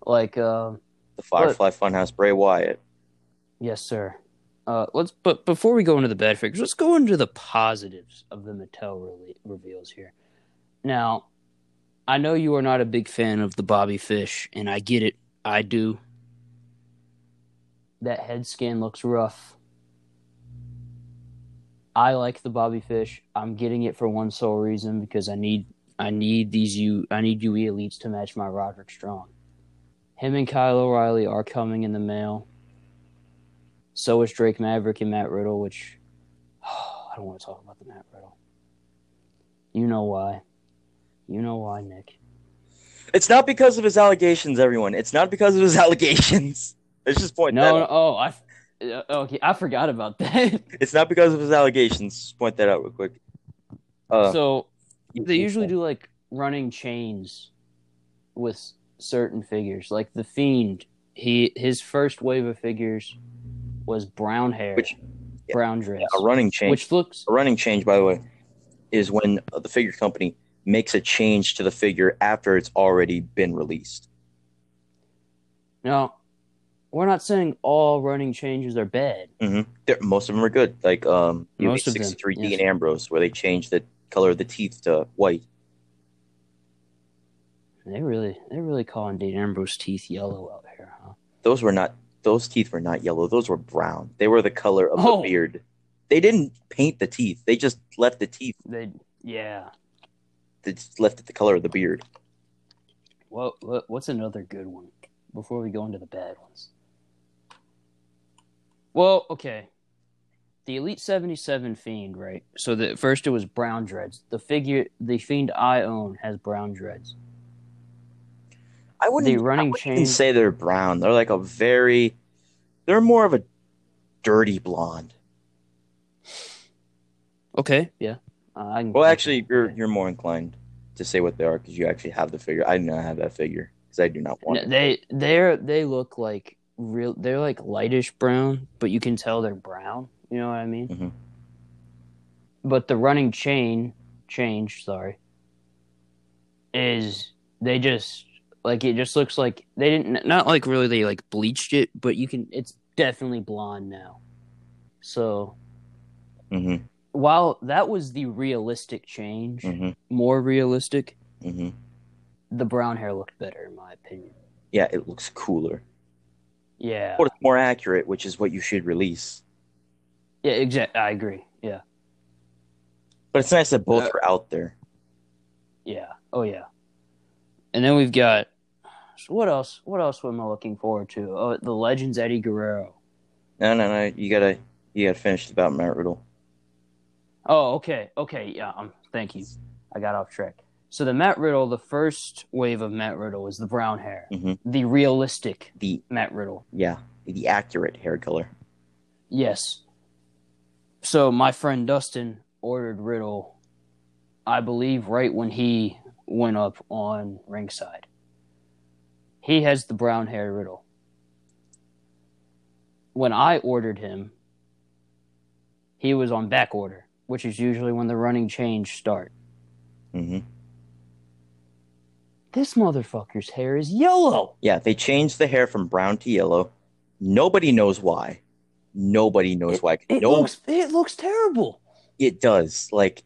S1: Like uh
S2: the Firefly Funhouse Bray Wyatt.
S1: yes, sir. Uh let's but before we go into the bad figures, let's go into the positives of the Mattel rele- reveals here. Now, I know you are not a big fan of the Bobby Fish, and I get it. I do. That head scan looks rough. I like the Bobby Fish. I'm getting it for one sole reason because I need I need these U I need UE elites to match my Roderick Strong. Him and Kyle O'Reilly are coming in the mail. So is Drake Maverick and Matt Riddle, which I don't want to talk about the Matt Riddle. You know why. You know why, Nick.
S2: It's not because of his allegations, everyone. It's not because of his allegations. Let's just point that
S1: No,
S2: out.
S1: no oh, I uh, okay, I forgot about that.
S2: It's not because of his allegations. Just point that out real quick. Uh,
S1: so they usually do like running chains with certain figures. Like the Fiend, he his first wave of figures was brown hair,
S2: Which-
S1: brown dress,
S2: a running change.
S1: which looks
S2: a running change, by the way, is when the figure company makes a change to the figure after it's already been released.
S1: Now, we're not saying all running changes are bad.
S2: hmm most of them are good, like um,
S1: Most of them,
S2: 63
S1: yes.
S2: Dean Ambrose, where they changed the color of the teeth to white.
S1: They really, they're really calling Dean Ambrose teeth yellow out here, huh?
S2: Those were not; those teeth were not yellow. Those were brown. They were the color of
S1: Oh.
S2: the beard. They didn't paint the teeth. They just left the teeth.
S1: They, yeah.
S2: They just left it the color of the beard.
S1: What, what, what's another good one before we go into the bad ones? Well, okay. The Elite 77 Fiend, right? So the first it was brown dreads. The figure, the Fiend I own has brown dreads.
S2: I wouldn't,
S1: The running
S2: I wouldn't say they're brown. They're like a very, they're more of a dirty blonde.
S1: Okay, yeah. Uh,
S2: Well, actually, you're you're more inclined to say what they are because you actually have the figure. I do not have that figure because I do not want
S1: No,
S2: it.
S1: they they're they look like real. They're like lightish brown, but you can tell they're brown. You know what I mean?
S2: Mhm.
S1: But the running chain change, sorry, is they just like it just looks like they didn't not like really they like bleached it, but you can it's definitely blonde now. So
S2: hmm
S1: while that was the realistic change,
S2: hmm
S1: more realistic,
S2: hmm
S1: the brown hair looked better in my opinion.
S2: Yeah, it looks cooler,
S1: Yeah.
S2: but it's more accurate, which is what you should release.
S1: Yeah, exactly. I agree. Yeah.
S2: But it's nice that both
S1: Uh,
S2: are out there.
S1: Yeah. Oh yeah. And then we've got so what else? What else am I looking forward to? Oh, the Legends Eddie Guerrero.
S2: No, no, no. You gotta you gotta finish about Matt Riddle.
S1: Oh, okay. Okay, yeah. Um thank you. I got off track. So the Matt Riddle, the first wave of Matt Riddle was the brown hair.
S2: Mhm.
S1: The realistic
S2: The
S1: Matt Riddle.
S2: yeah, the accurate hair color.
S1: Yes. So my friend Dustin ordered Riddle, I believe, right when he went up on ringside. He has the brown hair Riddle. When I ordered him, he was on back order, which is usually when the running change start.
S2: hmm
S1: This motherfucker's hair is yellow.
S2: Yeah, they changed the hair from brown to yellow. Nobody knows why. Nobody knows why.
S1: It
S2: no,
S1: looks it looks terrible.
S2: it does. Like,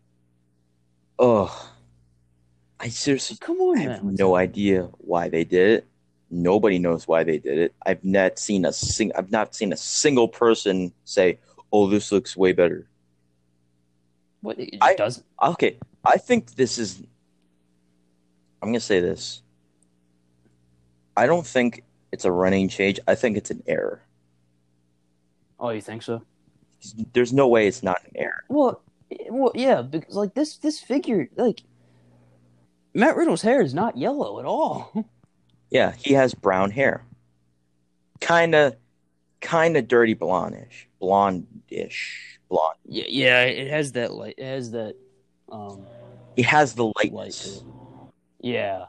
S2: oh, I seriously
S1: Come on,
S2: I have
S1: man.
S2: no idea why they did it. Nobody knows why they did it. I've not seen a sing. I've not seen a single person say, "Oh, this looks way better."
S1: What it
S2: I-
S1: doesn't.
S2: Okay, I think this is. I'm gonna say this. I don't think it's a running change. I think it's an error.
S1: Oh, you think so?
S2: There's no way it's not an error.
S1: Well, well, yeah, because like this, this figure, like Matt Riddle's hair is not yellow at all.
S2: Yeah, he has brown hair. Kind of, kind of dirty blondish, blondish, blonde.
S1: yeah, yeah, it has that light. It has that um
S2: He has the
S1: light
S2: lightness.
S1: it. Yeah.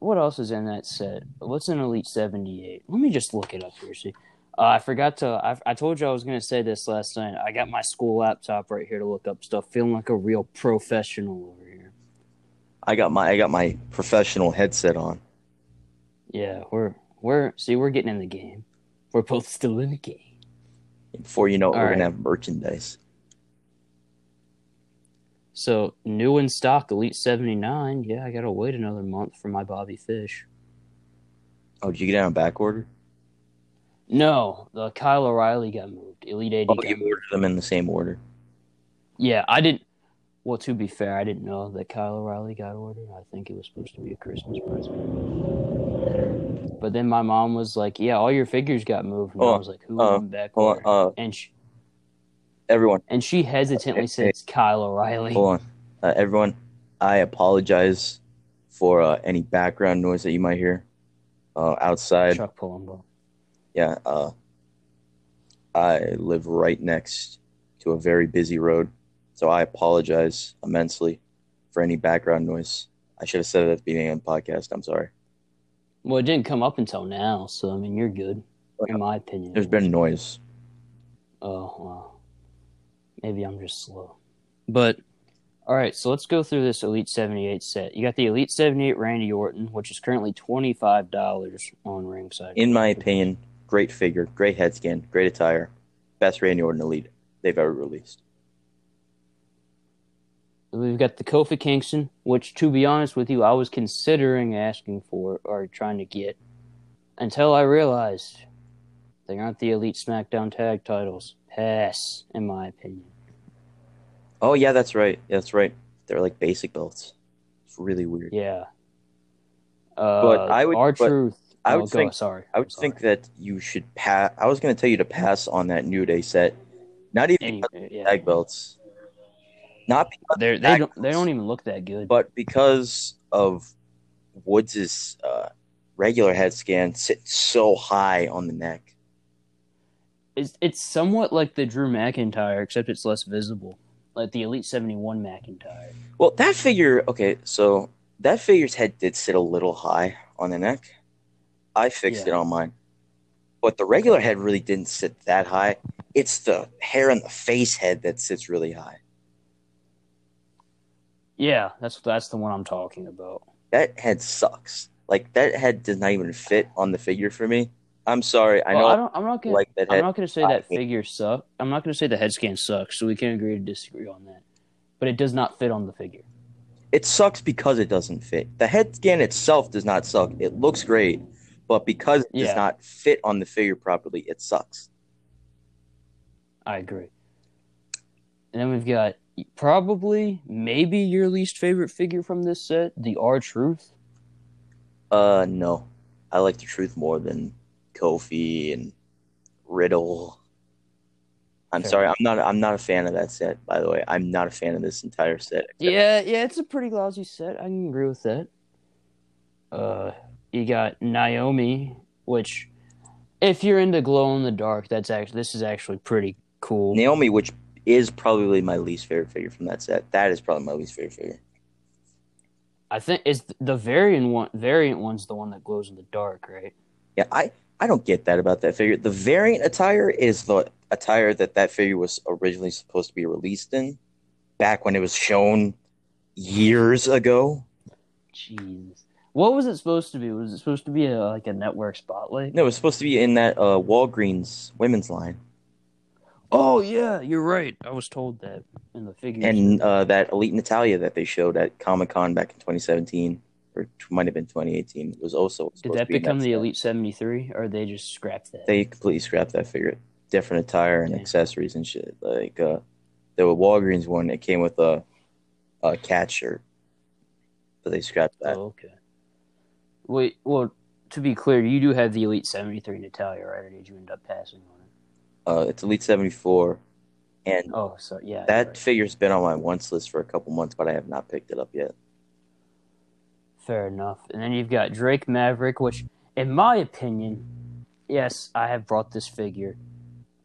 S1: What else is in that set? What's in Elite seventy eight? Let me just look it up here. See, uh, I forgot to. I, I told you I was going to say this last night. I got my school laptop right here to look up stuff. Feeling like a real professional over here.
S2: I got my I got my professional headset on.
S1: Yeah, we're we're see we're getting in the game. We're both still in the game.
S2: Before you know it,
S1: All
S2: we're
S1: right.
S2: gonna have merchandise.
S1: So new in stock, Elite seventy nine. Yeah, I gotta wait another month for my Bobby Fish.
S2: Oh, did you get it on back order?
S1: No, the Kyle O'Reilly got moved. Elite eighty.
S2: Oh, you
S1: moved.
S2: ordered them in the same order.
S1: Yeah, I didn't. Well, to be fair, I didn't know that Kyle O'Reilly got ordered. I think it was supposed to be a Christmas present. But then my mom was like, "Yeah, all your figures got moved." And I
S2: Oh,
S1: was like, "Who
S2: uh,
S1: back order?"
S2: uh,
S1: And she
S2: everyone,
S1: and she hesitantly said,
S2: hey.
S1: Kyle O'Reilly."
S2: hold on, uh, everyone. I apologize for uh, any background noise that you might hear uh, outside.
S1: Chuck Palumbo.
S2: Yeah, uh, I live right next to a very busy road, so I apologize immensely for any background noise. I should have said it at the beginning of the podcast. I'm sorry.
S1: Well, it didn't come up until now, so I mean, you're good, in my opinion.
S2: There's been noise.
S1: Oh well, maybe I'm just slow. But All right, so let's go through this Elite 78 set. You got the Elite 78 Randy Orton, which is currently $25 on ringside.
S2: In my opinion, great figure, great head scan, great attire, best Randy Orton Elite they've ever released.
S1: We've got the Kofi Kingston, which, to be honest with you, I was considering asking for or trying to get until I realized they aren't the Elite SmackDown tag titles. Pass, in my opinion.
S2: Oh yeah, that's right. That's right. They're like basic belts. It's really weird.
S1: Yeah. Uh,
S2: But I would- R
S1: Truth.
S2: I
S1: oh,
S2: would
S1: go,
S2: think-
S1: Sorry,
S2: I would
S1: sorry.
S2: think that you should pass. I was going to tell you to pass on that New Day set. Not even
S1: Any- yeah.
S2: tag belts. Not because,
S1: They're, they don't. They don't even look that good.
S2: but because of Woods' uh, regular head scan sitting so high on the neck.
S1: It's it's somewhat like the Drew McIntyre, except it's less visible, like the Elite Seventy One McIntyre.
S2: Well, that figure. Okay, so that figure's head did sit a little high on the neck. I fixed
S1: Yeah.
S2: it on mine, but the regular head really didn't sit that high. It's the hair on the face head that sits really high.
S1: Yeah, that's that's the one I'm talking about.
S2: That head sucks. Like that head does not even fit on the figure for me. I'm sorry. I
S1: Well,
S2: know
S1: I don't. I'm not gonna.
S2: like that
S1: I'm not gonna say
S2: I
S1: that figure suck. I'm not gonna say the head scan sucks. So we can agree to disagree on that. But it does not fit on the figure.
S2: It sucks because it doesn't fit. The head scan itself does not suck. It looks great, but because it
S1: Yeah.
S2: does not fit on the figure properly, it sucks.
S1: I agree. And then we've got probably, maybe your least favorite figure from this set, the R Truth.
S2: Uh, no. I like the truth more than Kofi and Riddle. I'm
S1: Fair
S2: sorry. I'm not. I'm not a fan of that set. By the way, I'm not a fan of this entire set.
S1: Yeah, yeah, it's a pretty lousy set. I can agree with that. Uh, you got Naomi, which, if you're into glow in the dark, that's actually this is actually pretty cool.
S2: Naomi, which is probably my least favorite figure from that set. That is probably my least favorite figure.
S1: I think is the variant one. Variant one's the one that glows in the dark, right?
S2: Yeah, I I don't get that about that figure. The variant attire is the attire that that figure was originally supposed to be released in, back when it was shown years ago.
S1: Jeez, what was it supposed to be? Was it supposed to be a, like a network spotlight?
S2: No, it was supposed to be in that uh, Walgreens women's line,
S1: Oh yeah, you're right. I was told that in the figure.
S2: and uh, that Elite Natalia that they showed at Comic Con back in 2017, or might have been 2018, was also
S1: Did that
S2: be
S1: become the. Elite seventy three, or they just scrapped that?
S2: They completely scrapped that figure. Different attire and accessories and shit. Like uh, there were Walgreens one that came with a a cat shirt, but they scrapped that.
S1: Oh, okay. Wait, well, to be clear, you do have the Elite 73 Natalia, right? Or did you end up passing on?
S2: Uh, it's Elite 74, and
S1: Oh, so yeah.
S2: that
S1: right.
S2: figure's been on my wants list for a couple months, but I have not picked it up yet.
S1: Fair enough. And then you've got Drake Maverick, which, in my opinion, yes, I have brought this figure.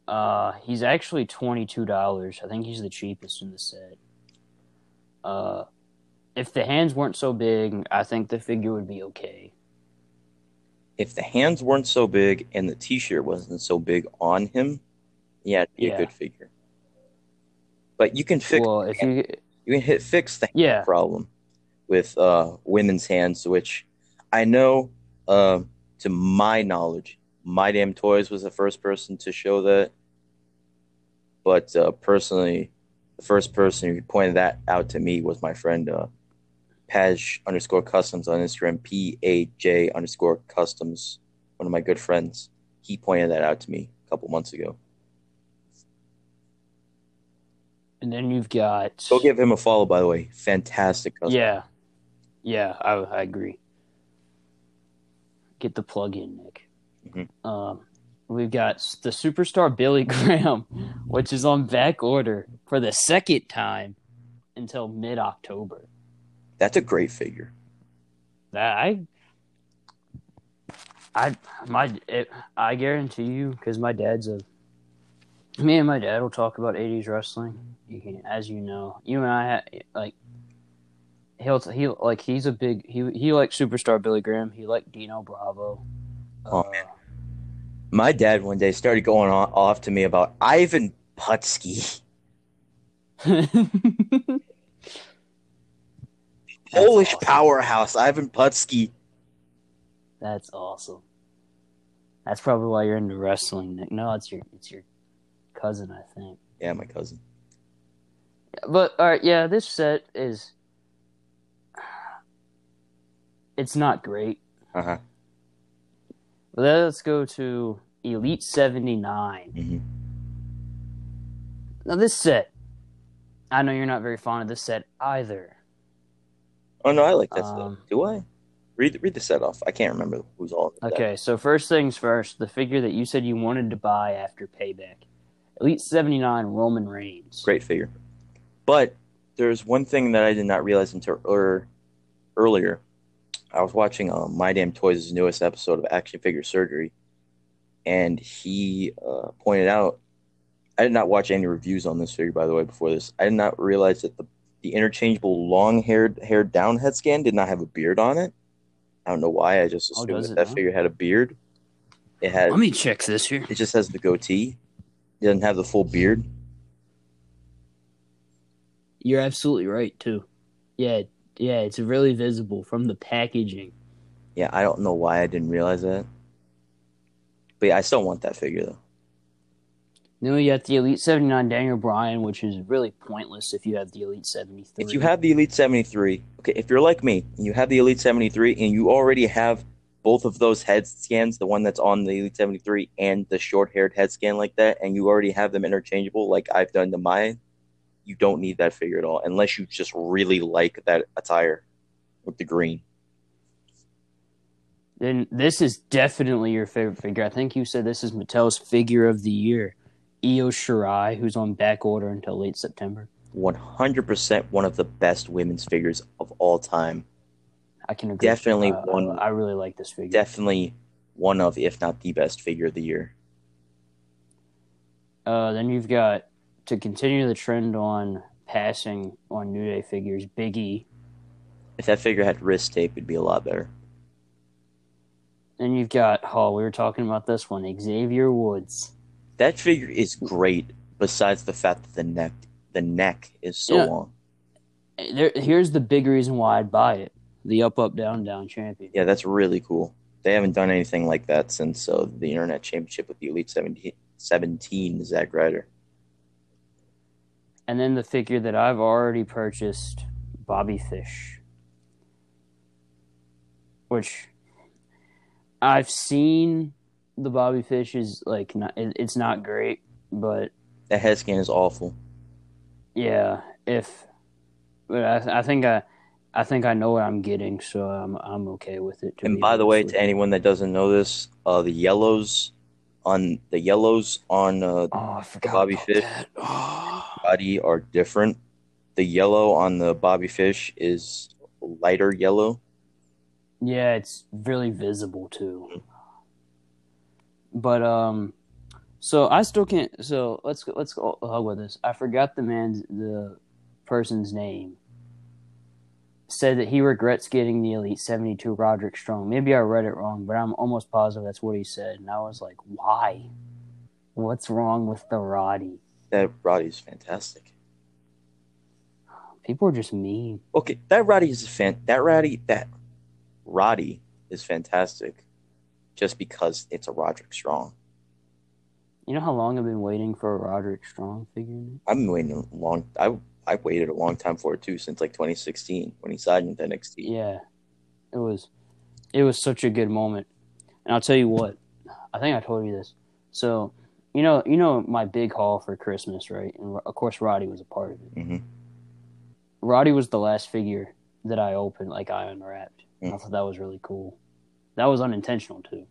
S1: Uh, he's actually $22. I think he's the cheapest in the set. Uh, if the hands weren't so big, I think the figure would be okay.
S2: If the hands weren't so big and the T-shirt wasn't so big on him, yeah, it'd be
S1: Yeah.
S2: a good figure. But you can fix
S1: Well, if you,
S2: you can hit fix the
S1: yeah,
S2: problem with uh, women's hands, which I know, uh, to my knowledge, My Damn Toys was the first person to show that. But uh, personally, the first person who pointed that out to me was my friend uh, Paj underscore customs on Instagram, P A J underscore customs, one of my good friends. He pointed that out to me a couple months ago.
S1: And then you've got.
S2: Go give him a follow, by the way. Fantastic custom.
S1: Yeah, yeah, I, I agree. Get the plug in, Nick.
S2: Mhm.
S1: Um, we've got the superstar Billy Graham, which is on back order for the second time until mid October.
S2: That's a great figure.
S1: That I, I my it, I guarantee you, because my dad's a. Me and my dad will talk about '80s wrestling. You can, as you know, you and I like. He'll he like he's a big he he likes superstar Billy Graham. He liked Dino Bravo.
S2: Oh, man. My dad one day started going on, off to me about Ivan Putski. Polish
S1: awesome.
S2: powerhouse, Ivan Putski.
S1: That's awesome. That's probably why you're into wrestling, Nick. No, it's your it's your cousin, I think.
S2: Yeah, my cousin.
S1: But all right, yeah, this set is it's not great.
S2: Uh huh.
S1: Let's go to Elite 79.
S2: hmm
S1: Now this set, I know you're not very fond of this set either.
S2: Oh no, I like that
S1: Um,
S2: set. Do I? Read read the set off. I can't remember who's all. in that.
S1: Okay, so first things first, the figure that you said you wanted to buy after payback. Elite 79 Roman Reigns.
S2: Great figure. But there's one thing that I did not realize until er, earlier. I was watching um, My Damn Toys' newest episode of Action Figure Surgery, and he uh, pointed out. I did not watch any reviews on this figure, by the way, before this. I did not realize that the, the interchangeable long haired haired down head scan did not have a beard on it. I don't know why. I just
S1: Oh,
S2: assumed
S1: does
S2: that
S1: it
S2: that figure had a beard. It had.
S1: Let me check this here.
S2: It just has the goatee. It doesn't have the full beard.
S1: You're absolutely right too. Yeah, yeah, it's really visible from the packaging.
S2: Yeah, I don't know why I didn't realize that. But yeah, I still want that figure though.
S1: Then we got the Elite 79 Daniel Bryan, which is really pointless if you have the Elite 73.
S2: If you have the Elite 73, okay, if you're like me you have the Elite 73 and you already have both of those head scans, the one that's on the Elite 73 and the short haired head scan like that, and you already have them interchangeable like I've done to mine, you don't need that figure at all unless you just really like that attire with the green.
S1: then this is definitely your favorite figure. I think you said this is Mattel's figure of the year. Io Shirai, who's on back order until late September.
S2: 100% one of the best women's figures of all time.
S1: I can agree.
S2: Definitely
S1: Uh,
S2: one-
S1: I really like this figure.
S2: Definitely one of, if not the best figure of the year.
S1: Uh, then you've got to continue the trend on passing on New Day figures. Big E.
S2: If that figure had wrist tape, it'd be a lot better.
S1: Then you've got oh, we were talking about this one, Xavier Woods.
S2: That figure is great. Besides the fact that the neck, the neck is so
S1: Yeah.
S2: long.
S1: There, here's the big reason why I'd buy it: the up, up, down, down champion.
S2: Yeah, that's really cool. They haven't done anything like that since uh, the Internet Championship with the Elite 17, 17 Zack Ryder.
S1: And then the figure that I've already purchased, Bobby Fish, which I've seen. The Bobby Fish is like not, it, it's not great, but
S2: That head scan is awful.
S1: yeah, if but I, I think I, I think I know what I'm getting, so I'm I'm okay with it.
S2: And by the way, to anyone that doesn't know this, uh, the yellows on the yellows on uh,
S1: oh,
S2: Bobby Fish.
S1: Oh.
S2: body are different. The yellow on the Bobby Fish is lighter yellow.
S1: Yeah, it's really visible too. But um, so I still can't. So let's let's go hug with this. I forgot the man's the person's name. Said that he regrets getting the Elite Seventy Two Roderick Strong. Maybe I read it wrong, but I'm almost positive that's what he said. And I was like, why? What's wrong with the Roddy?
S2: That Roddy's fantastic.
S1: People are just mean.
S2: Okay, that Roddy is a fan. That Roddy, that Roddy is fantastic, just because it's a Roderick Strong.
S1: You know how long I've been waiting for a Roderick Strong figure?
S2: I've been waiting a long. I I waited a long time for it too, since like 2016 when he signed with NXT.
S1: Yeah, it was it was such a good moment, and I'll tell you what. I think I told you this. So, you know, you know my big haul for Christmas, right? And of course, Roddy was a part of it.
S2: hmm
S1: Roddy was the last figure that I opened, like I unwrapped. And I thought that was really cool. That was unintentional too.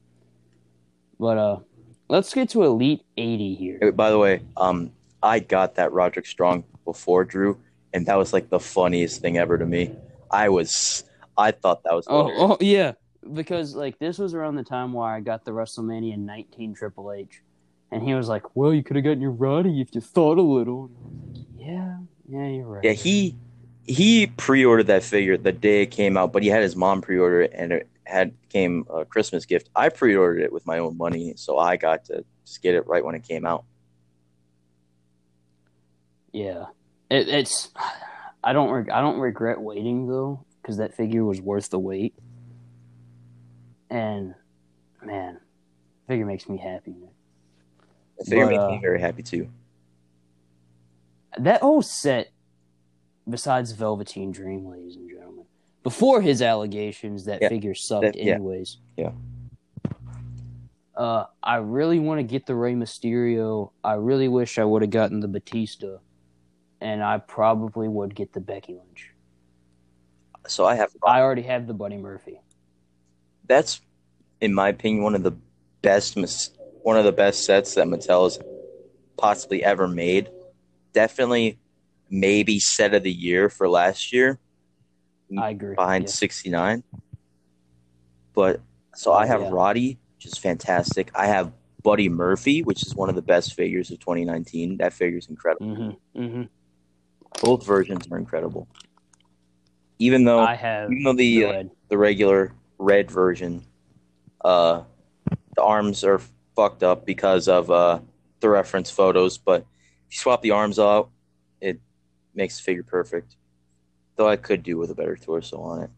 S1: But uh, let's get to Elite eighty here.
S2: Hey, By the way, um, I got that Roderick Strong before Drew, and that was like the funniest thing ever to me. I was, I thought that was.
S1: Oh, oh yeah, because like this was around the time where I got the WrestleMania 19 Triple H, and he was like, "Well, you could have gotten your Roddy if you thought a little." And I was like, yeah, yeah, you're right.
S2: Yeah, he he pre-ordered that figure the day it came out, but he had his mom pre-order it, and it had came a Christmas gift. I pre-ordered it with my own money, so I got to just get it right when it came out.
S1: Yeah, it, it's. I don't. Reg- I don't regret waiting though. because that figure was worth the wait. And man, figure makes me happy. Man.
S2: The figure
S1: But,
S2: makes
S1: uh,
S2: me very happy too.
S1: That whole set, besides Velveteen Dream, ladies and gentlemen, before his allegations, that
S2: Yeah,
S1: figure sucked
S2: that- yeah,
S1: anyways.
S2: yeah.
S1: Uh, I really want to get the Rey Mysterio. I really wish I would have gotten the Batista, and I probably would get the Becky Lynch.
S2: So I have
S1: I already have the Buddy Murphy.
S2: that's in my opinion one of the best mis- one of the best sets that Mattel has possibly ever made. Definitely maybe set of the year for last year
S1: I agree.
S2: behind
S1: Yeah.
S2: 69. But so I have
S1: Yeah.
S2: Roddy, which is fantastic. I have Buddy Murphy, which is one of the best figures of 2019. That figure's incredible.
S1: Mm-hmm, mm-hmm.
S2: Both versions are incredible. Even though
S1: I have
S2: even though
S1: the
S2: uh, the regular red version, uh, the arms are fucked up because of uh, the reference photos. But if you swap the arms out, it makes the figure perfect. Though I could do with a better torso on it.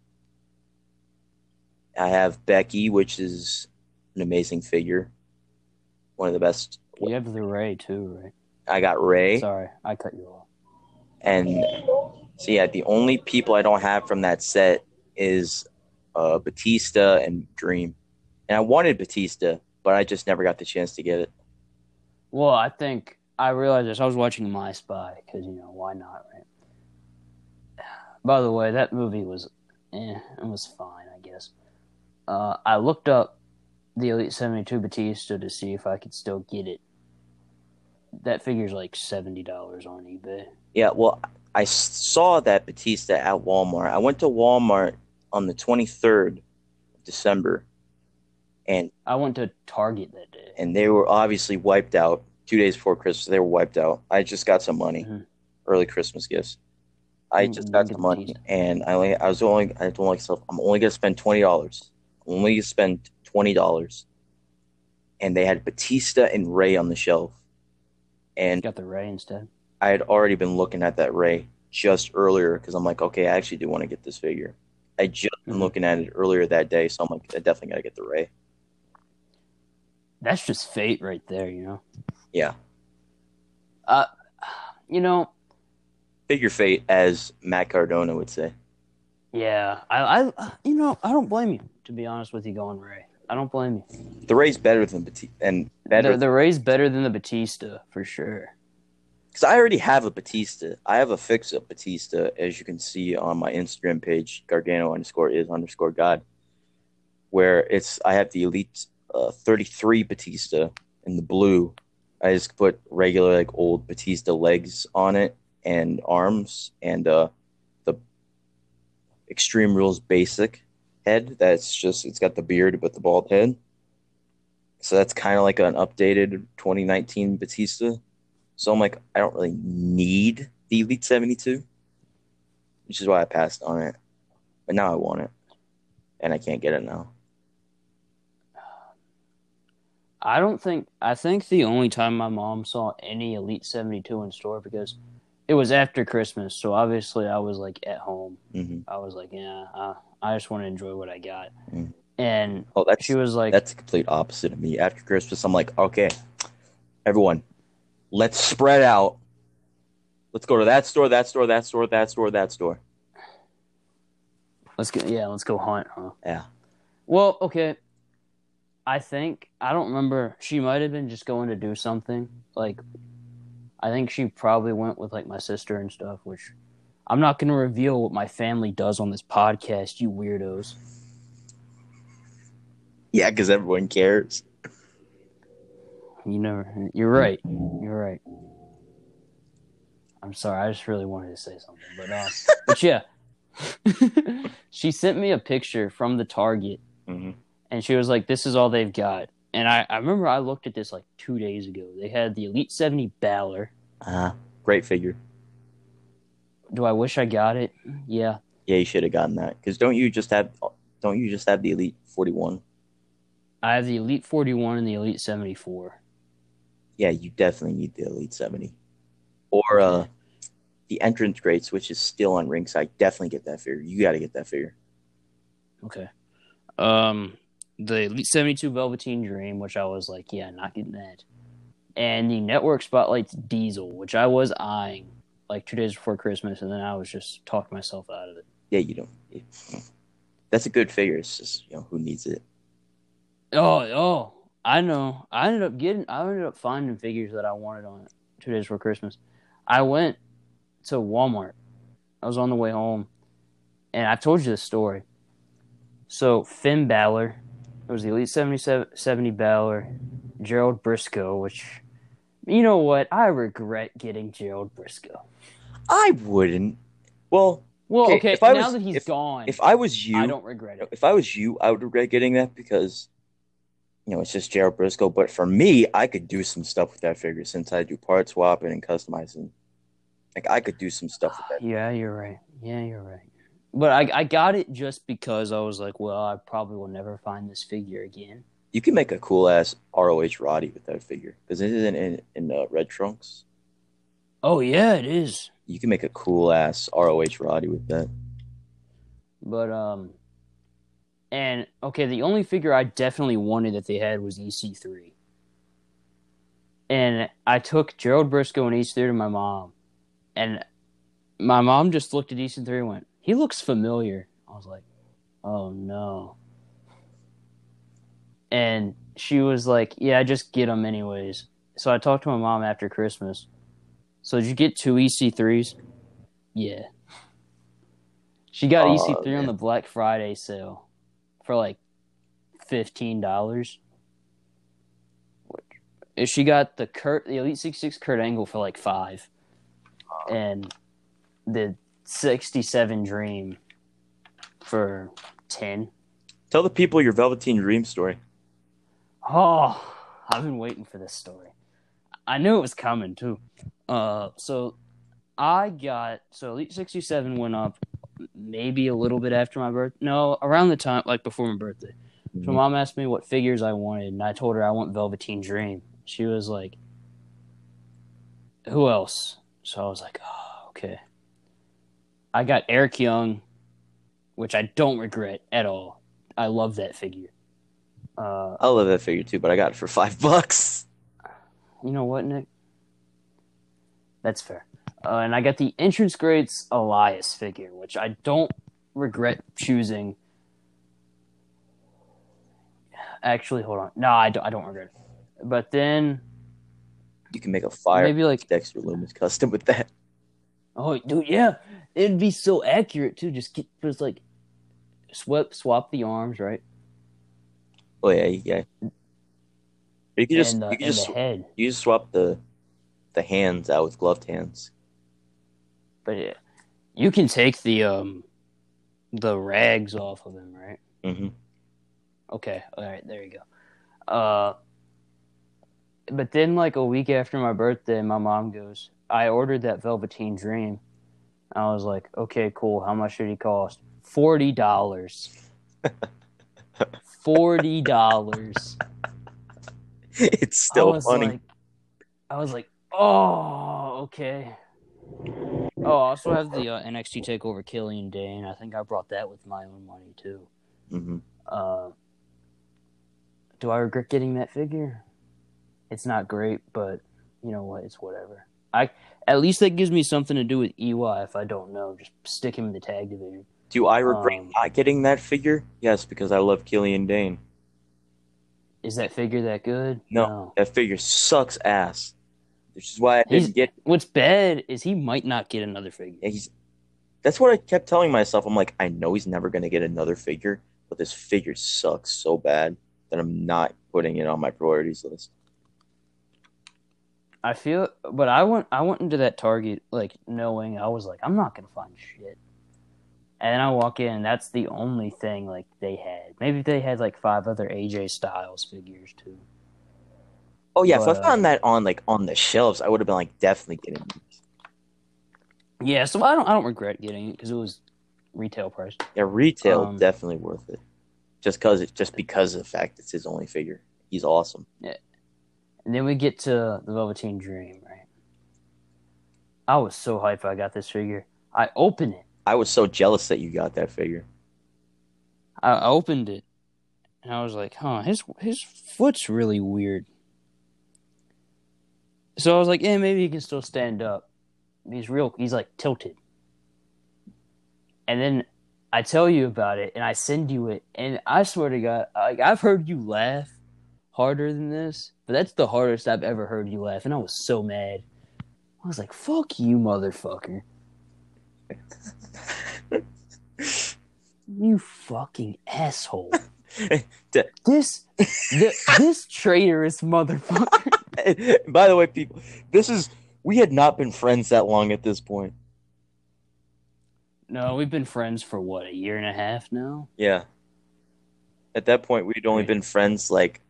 S2: I have Becky, which is an amazing figure, one of the best.
S1: You have the Rey too, right?
S2: I got Rey,
S1: Sorry, I cut you off.
S2: And so yeah, the only people I don't have from that set is uh, Batista and Dream, and I wanted Batista, but I just never got the chance to get it.
S1: Well, I think I realized this. I was watching My Spy because you know why not, right? By the way, that movie was, eh, it was fine, I guess. Uh, I looked up the Elite Seventy Two Batista to see if I could still get it. That figure's like seventy dollars on eBay.
S2: Yeah, well, I saw that Batista at Walmart. I went to Walmart on the 23rd of December, and
S1: I went to Target that day.
S2: and they were obviously wiped out two days before Christmas. They were wiped out. I just got some money,
S1: Mhm.
S2: early Christmas gifts. I
S1: Mm,
S2: just got some money,
S1: Batista.
S2: and I only, I was only I told myself I'm only gonna spend twenty dollars. I'm only spend twenty dollars, and they had Batista and Rey on the shelf, and
S1: Got the Rey instead.
S2: I had already been looking at that Rey just earlier because I'm like, okay, I actually do want to get this figure. I just been
S1: Mhm.
S2: looking at it earlier that day, so I'm like, I definitely got to get the Rey.
S1: That's just fate right there, you know.
S2: Yeah, Uh,
S1: You know,
S2: figure fate, as Matt Cardona would say.
S1: yeah. I, I, you know, I don't blame you. To be honest with you, going Rey. I don't blame you.
S2: The Rey's better than Batista, and better
S1: The, the Rey's better than the Batista for sure.
S2: because I already have a Batista. I have a fix up Batista, as you can see on my Instagram page, Gargano underscore is underscore God, where it's I have the Elite uh, 33 Batista in the blue. I just put regular like old Batista legs on it and arms and uh, the Extreme Rules basic head. That's just it's got the beard but the bald head. So that's kind of like an updated 2019 Batista. So I'm like, I don't really need the Elite 72, which is why I passed on it. But now I want it, and I can't get it now.
S1: I don't think. I think the only time my mom saw any Elite Seventy Two in store because it was after Christmas, so obviously I was like at home.
S2: hmm
S1: I was like, yeah, uh, I just want to enjoy what I got.
S2: Mm.
S1: And
S2: Oh, that's
S1: she was like,
S2: that's the complete opposite of me. After Christmas, I'm like, okay, everyone, let's spread out. Let's go to that store, that store, that store, that store, that store.
S1: "Let's go, yeah, let's go hunt." Huh?
S2: Yeah.
S1: Well, okay. I think I don't remember. She might have been just going to do something. Like, I think she probably went with like my sister and stuff. Which I'm not going to reveal what my family does on this podcast. You weirdos.
S2: Yeah, because everyone cares.
S1: You never. You're right. You're right. I'm sorry. I just really wanted to say something, but uh, but yeah. she sent me a picture from the Target,
S2: hmm
S1: and she was like, "This is all they've got." And I, I remember I looked at this like two days ago. They had the Elite 70 Balor.
S2: Uh, great figure.
S1: Do I wish I got it? Yeah.
S2: Yeah, you should have gotten that. Because don't you just have don't you just have the Elite 41?
S1: I have the Elite 41 and the Elite 74.
S2: Yeah, you definitely need the Elite 70. Or uh the entrance greats, which is still on ringside. Definitely get that figure. You got to get that figure.
S1: Okay. Um, the Elite 72 Velveteen Dream, which I was like, yeah, not getting that. And the Network Spotlights Diesel, which I was eyeing like two days before Christmas, and then I was just talking myself out of it.
S2: Yeah, you don't. That's a good figure. It's just you know who needs it.
S1: Oh, oh, I know. I ended up getting. I ended up finding figures that I wanted on two days before Christmas. I went to Walmart. I was on the way home, and I told you this story. So Finn Balor, it was the Elite 70, 70 Balor, Gerald Brisco, which, you know what? I regret getting Gerald Brisco.
S2: I wouldn't. Well,
S1: well, okay.
S2: If
S1: now
S2: I was-
S1: that he's
S2: if-
S1: gone,
S2: if I was you,
S1: I don't regret it.
S2: if I was you, I would regret getting that because, you know, it's just Gerald Brisco. But for me, I could do some stuff with that figure since I do part swapping and customizing. Like I could do some stuff with that.
S1: Yeah, you're right. Yeah, you're right. But I, I got it just because I was like, well, I probably will never find this figure again.
S2: You can make a cool ass ROH Roddy with that figure because it isn't in in uh, red trunks.
S1: Oh yeah, it is.
S2: You can make a cool ass ROH Roddy with that.
S1: But um, and okay, the only figure I definitely wanted that they had was EC3. And I took Gerald Brisco and EC3 to my mom, and my mom just looked at EC3 and went, "He looks familiar." I was like, "Oh no." And she was like, "Yeah, I just get them anyways." So I talked to my mom after Christmas. So did you get two EC3s? Yeah. She got
S2: Aw,
S1: EC3 on the Black Friday sale for like fifteen dollars. She got the Kurt, the Elite 66 Kurt Angle for like five, and the 67 Dream for ten.
S2: Tell the people your Velveteen Dream story.
S1: Oh, I've been waiting for this story. I knew it was coming too. Uh, so I got so Elite sixty seven went up maybe a little bit after my birth. No, around the time like before my birthday. So
S2: Mhm.
S1: mom asked me what figures I wanted, and I told her I want Velveteen Dream. She was like, "Who else?" So I was like, "Oh, okay." I got Eric Young, which I don't regret at all. I love that figure. Uh,
S2: I love that figure too, but I got it for five bucks.
S1: You know what, Nick? That's fair. Uh, and I got the entrance greats Elias figure, which I don't regret choosing. Actually, hold on. No, I don't, I don't regret it. But then
S2: You can make a fire
S1: maybe like,
S2: Dexter Lumis custom with that.
S1: oh, dude, yeah, it'd be so accurate too. Just get just like swap swap the arms, right?
S2: Oh yeah, yeah. You can just
S1: and uh,
S2: you can just you just swap the the hands out with gloved hands.
S1: But yeah, you can take the um the rags off of him, right?
S2: Mm-hmm.
S1: Okay, all right, there you go. Uh, but then, like a week after my birthday, my mom goes, "I ordered that Velveteen Dream." I was like, "Okay, cool. How much did he cost?" Forty dollars. Forty dollars.
S2: It's still
S1: was
S2: funny.
S1: like, I was like, "Oh, okay." Oh, I also have the uh, NXT Takeover Killian Dain. I think I brought that with my own money too.
S2: hmm
S1: Uh, do I regret getting that figure? It's not great, but you know what? It's whatever. I at least that gives me something to do with EY. If I don't know, just stick him in the tag division.
S2: Do I regret
S1: Um,
S2: not getting that figure? Yes, because I love Killian Dain.
S1: Is that figure that good?
S2: No. That figure sucks ass. Which is why I
S1: He's-
S2: didn't get.
S1: What's bad is he might not get another figure.
S2: Yeah, he's. That's what I kept telling myself. I'm like, I know he's never gonna get another figure, but this figure sucks so bad that I'm not putting it on my priorities list.
S1: I feel, but I went I went into that Target like knowing I was like I'm not gonna find shit. And then I walk in, and that's the only thing like they had. Maybe they had like five other AJ Styles figures too.
S2: Oh yeah, if I
S1: uh,
S2: found that on like on the shelves, I would have been like definitely getting. these.
S1: Yeah, so I don't I don't regret getting it because it was retail price.
S2: Yeah, retail
S1: Um,
S2: definitely worth it. Just cause it, just because of the fact it's his only figure. He's awesome. Yeah.
S1: And then we get to the Velveteen Dream, right? I was so hyped I got this figure. I opened it.
S2: I was so jealous that you got that figure.
S1: I opened it, and I was like, "Huh, his his foot's really weird." So I was like, "Yeah, maybe he can still stand up." He's real. He's like tilted. And then I tell you about it, and I send you it, and I swear to God, like I've heard you laugh harder than this, but that's the hardest I've ever heard you laugh, and I was so mad. I was like, "Fuck you, motherfucker." You fucking asshole. This th- this traitorous motherfucker.
S2: By the way, people, this is we had not been friends that long at this point.
S1: No, we've been friends for what, a year and a half now?
S2: Yeah. At that point, we'd only been friends like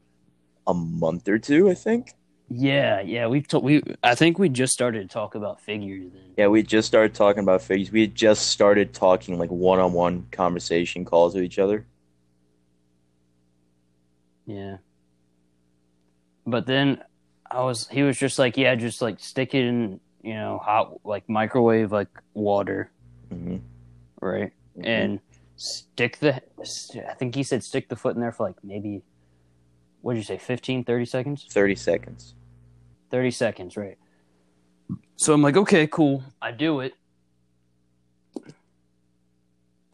S2: a month or two, I think.
S1: Yeah, yeah, we've to- we I think we just started to talk about figures then.
S2: Yeah, we just started talking about figures. We had just started talking like one-on-one conversation calls with each other.
S1: Yeah. But then I was he was just like, yeah, just like stick it in, you know, hot like microwave like water,
S2: hmm
S1: right? And stick the I think he said stick the foot in there for like maybe what did you say 15 30 seconds?
S2: thirty seconds.
S1: 30 seconds, right? So I'm like, okay, cool. I do it.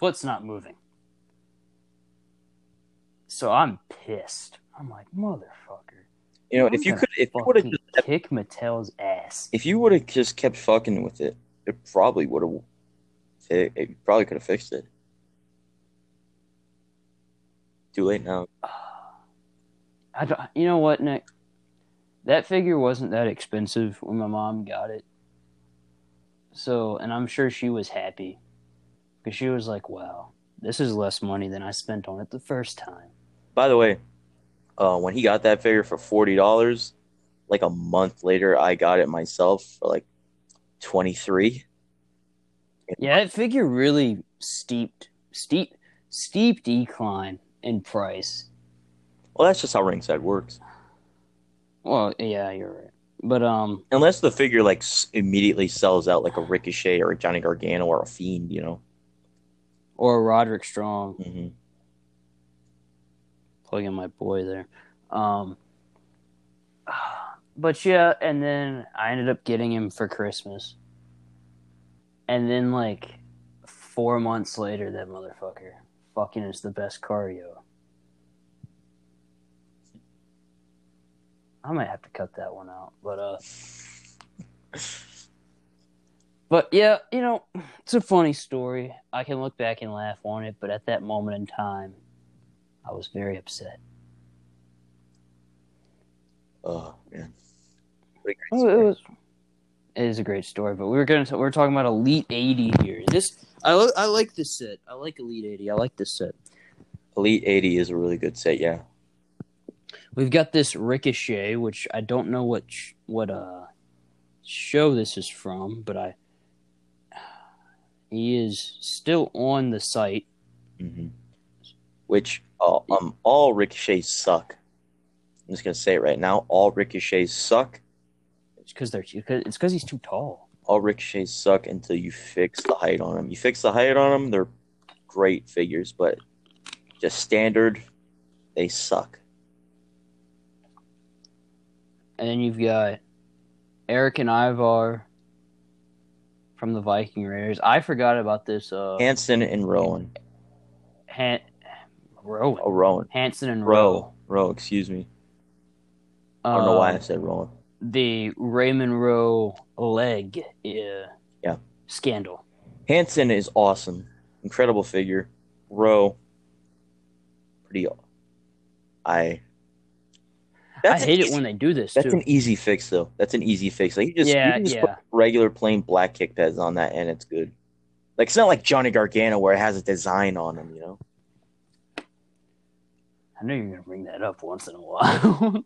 S1: Foot's not moving. So I'm pissed. I'm like, motherfucker.
S2: You know,
S1: I'm
S2: if you
S1: gonna
S2: could, if you would have,
S1: fucking kick Mattel's ass.
S2: if you would have just kept fucking with it, it probably would have. It, it probably could have fixed it. Too late now. Ah.
S1: I don't, you know what, Nick? That figure wasn't that expensive when my mom got it. So, and I'm sure she was happy because she was like, "Wow, this is less money than I spent on it the first time."
S2: By the way, uh, when he got that figure for forty dollars, like a month later, I got it myself for like twenty three.
S1: Yeah, that figure really steeped, steep, steep decline in price.
S2: Well, that's just how ringside works.
S1: Well, yeah, you're right. But um,
S2: Unless the figure like s- immediately sells out, like a Ricochet or a Johnny Gargano or a Fiend, you know.
S1: or a Roderick Strong,
S2: hmm
S1: plugging my boy there. Um, but yeah, and then I ended up getting him for Christmas, and then like four months later, that motherfucker fucking is the best cardio. I might have to cut that one out, but uh. But yeah, you know, it's a funny story. I can look back and laugh on it, but at that moment in time, I was very upset.
S2: Oh man, what a great
S1: it was. It is a great story, but we were gonna. T- we're talking about Elite eighty here. This I li- I like this set. I like Elite eighty. I like this set.
S2: Elite eighty is a really good set. Yeah,
S1: We've got this Ricochet, which I don't know what sh- what uh show this is from, but I he is still on the site.
S2: hmm which uh, um all ricochets suck. I'm just gonna say it right now. All ricochets suck.
S1: It's because they're too, it's because he's too tall.
S2: All ricochets suck until you fix the height on them. You fix the height on them, they're great figures, but just standard, they suck.
S1: And then you've got Eric and Ivar from the Viking Raiders. I forgot about this. Uh,
S2: Hanson and Rowan.
S1: Han- Rowan.
S2: Oh, Rowan.
S1: Hanson and
S2: Rowe.
S1: Rowe.
S2: Rowe, excuse me. I don't know why I
S1: Um,
S2: said Rowan.
S1: The Raymond Rowe leg uh,
S2: Yeah.
S1: scandal.
S2: Hanson is awesome. Incredible figure. Rowe, pretty. I.
S1: I
S2: an
S1: hate it when they do this
S2: That's
S1: too.
S2: an easy fix, though. That's an easy fix. Like you just,
S1: Yeah,
S2: you just
S1: yeah.
S2: put regular plain black kick pads on that, and it's good. Like it's not like Johnny Gargano where it has a design on them, you know.
S1: I know you're gonna bring that up once in a while,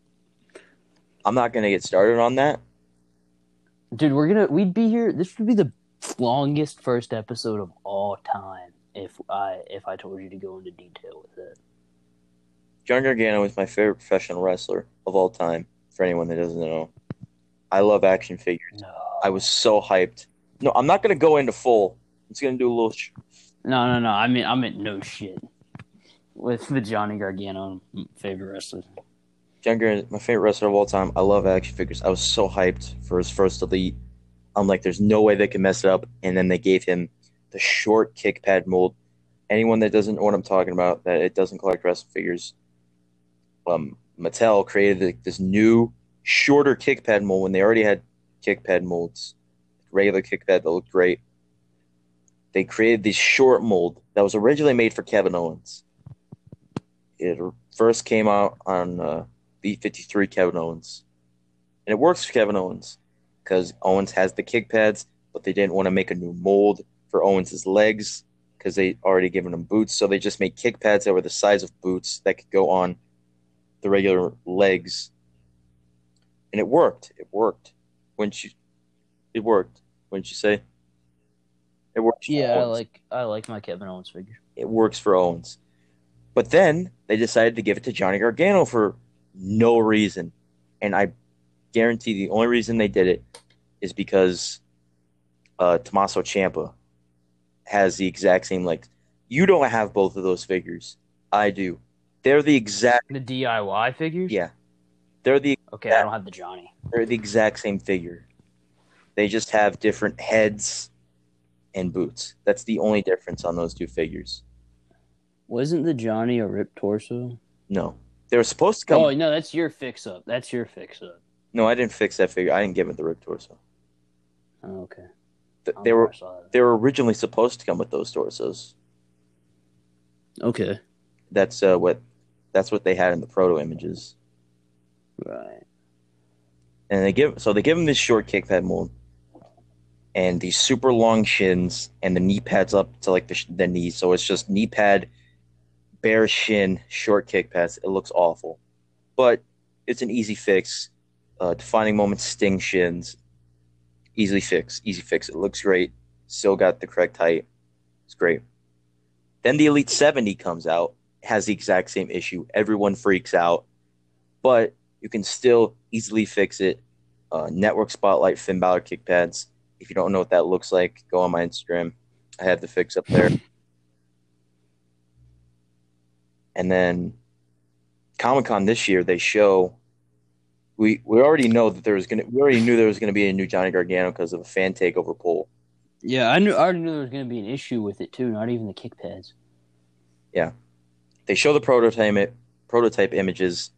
S2: I'm not gonna get started on that.
S1: dude. We're gonna we'd be here. This would be the longest first episode of all time if I if I told you to go into detail with it.
S2: Johnny Gargano is my favorite professional wrestler of all time. For anyone that doesn't know, I love action figures.
S1: No,
S2: I was so hyped. No, I'm not gonna go into full. I'm gonna do a little. Sh-
S1: No, no, no. I mean, I meant no shit. With the Johnny Gargano favorite wrestler.
S2: John Garrett, my favorite wrestler of all time. I love action figures. I was so hyped for his first elite. I'm like, there's no way they can mess it up. And then they gave him the short kick pad mold. Anyone that doesn't know what I'm talking about, that it doesn't collect wrestling figures, um, Mattel created this new shorter kick pad mold when they already had kick pad molds, regular kick pad that looked great. They created this short mold that was originally made for Kevin Owens. It first came out on uh, B53 Kevin Owens. And it works for Kevin Owens because Owens has the kick pads, but they didn't want to make a new mold for Owens' legs because they already given him boots. So they just made kick pads that were the size of boots that could go on the regular legs. And it worked. It worked. Wouldn't you? It worked. Wouldn't you say? It works. for
S1: Yeah, I like I like my Kevin Owens figure.
S2: it works for Owens. But then they decided to give it to Johnny Gargano for no reason. And I guarantee the only reason they did it is because uh, Tommaso Ciampa has the exact same legs. You don't have both of those figures. I do. They're the exact
S1: The DIY figures.
S2: yeah. They're the
S1: Okay, I don't have the Johnny.
S2: they're the exact same figure. They just have different heads and boots. That's the only difference on those two figures.
S1: Wasn't the Johnny a ripped torso?
S2: No. They were supposed to come
S1: Oh no, that's your fix up. That's your fix up.
S2: No, I didn't fix that figure. I didn't give it the ripped torso.
S1: Oh, okay.
S2: Th- They were
S1: know if I saw that.
S2: they were originally supposed to come with those torsos.
S1: Okay.
S2: That's uh, what that's what they had in the proto images.
S1: Right.
S2: And they give so they give him this short kick pad mold, and these super long shins, and the knee pads up to like the, the knees. So it's just knee pad, bare shin, short kick pads. It looks awful, but it's an easy fix. Uh, defining moment sting shins, easily fix, easy fix. It looks great. Still got the correct height. It's great. Then the Elite 70 comes out, has the exact same issue. Everyone freaks out, but you can still easily fix it. Uh, Network Spotlight Finn Balor kick pads. If you don't know what that looks like, go on my Instagram. I have the fix up there. And then Comic Con this year, they show. We we already know that there was gonna. We already knew there was gonna be a new Johnny Gargano because of a fan takeover poll.
S1: Yeah, I knew. I already knew there was going to be an issue with it too. Not even the kick pads.
S2: They show the prototype prototype images,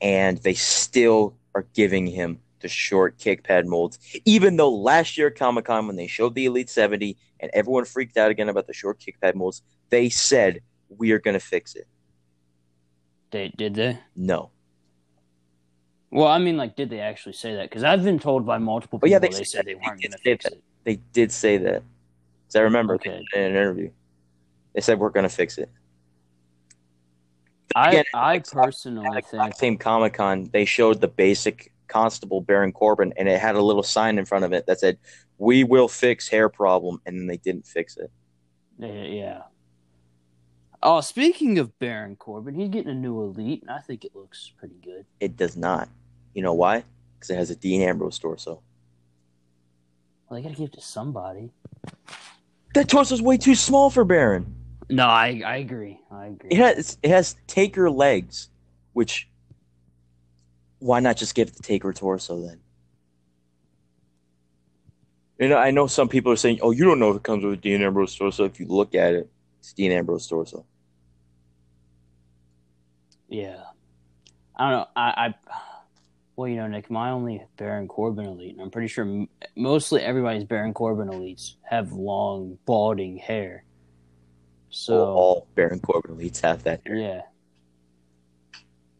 S2: and they still are giving him the short kick pad molds. Even though last year at Comic Con, when they showed the Elite 70 and everyone freaked out again about the short kick pad molds, they said, We are going to fix it.
S1: They did they?
S2: No.
S1: Well, I mean, like, did they actually say that? Because I've been told by multiple
S2: Oh,
S1: people
S2: yeah,
S1: they,
S2: they
S1: said
S2: said-
S1: they weren't going to fix
S2: that.
S1: it.
S2: They did say that. Because I remember
S1: Okay.
S2: in an interview. They said, We're going to fix it.
S1: I I personally think
S2: same Comic Con, they showed the basic Constable Baron Corbin, and it had a little sign in front of it that said, "We will fix hair problem," and then they didn't fix it.
S1: yeah. Oh, speaking of Baron Corbin, he's getting a new elite, and I think it looks pretty good.
S2: It does not. You know why? Because it has a Dean Ambrose torso.
S1: Well, they got to give it to somebody.
S2: That torso's way too small for Baron.
S1: No, I I agree. I agree.
S2: It has it has Taker legs, which why not just give the Taker torso then? You know, I know some people are saying, "Oh, you don't know if it comes with Dean Ambrose torso." If you look at it, it's Dean Ambrose torso.
S1: Yeah. I don't know. I, I well, you know, Nick, my only Baron Corbin elite, and I'm pretty sure m- mostly everybody's Baron Corbin elites have long, balding hair. So
S2: all Baron Corbin elites have that.
S1: yeah.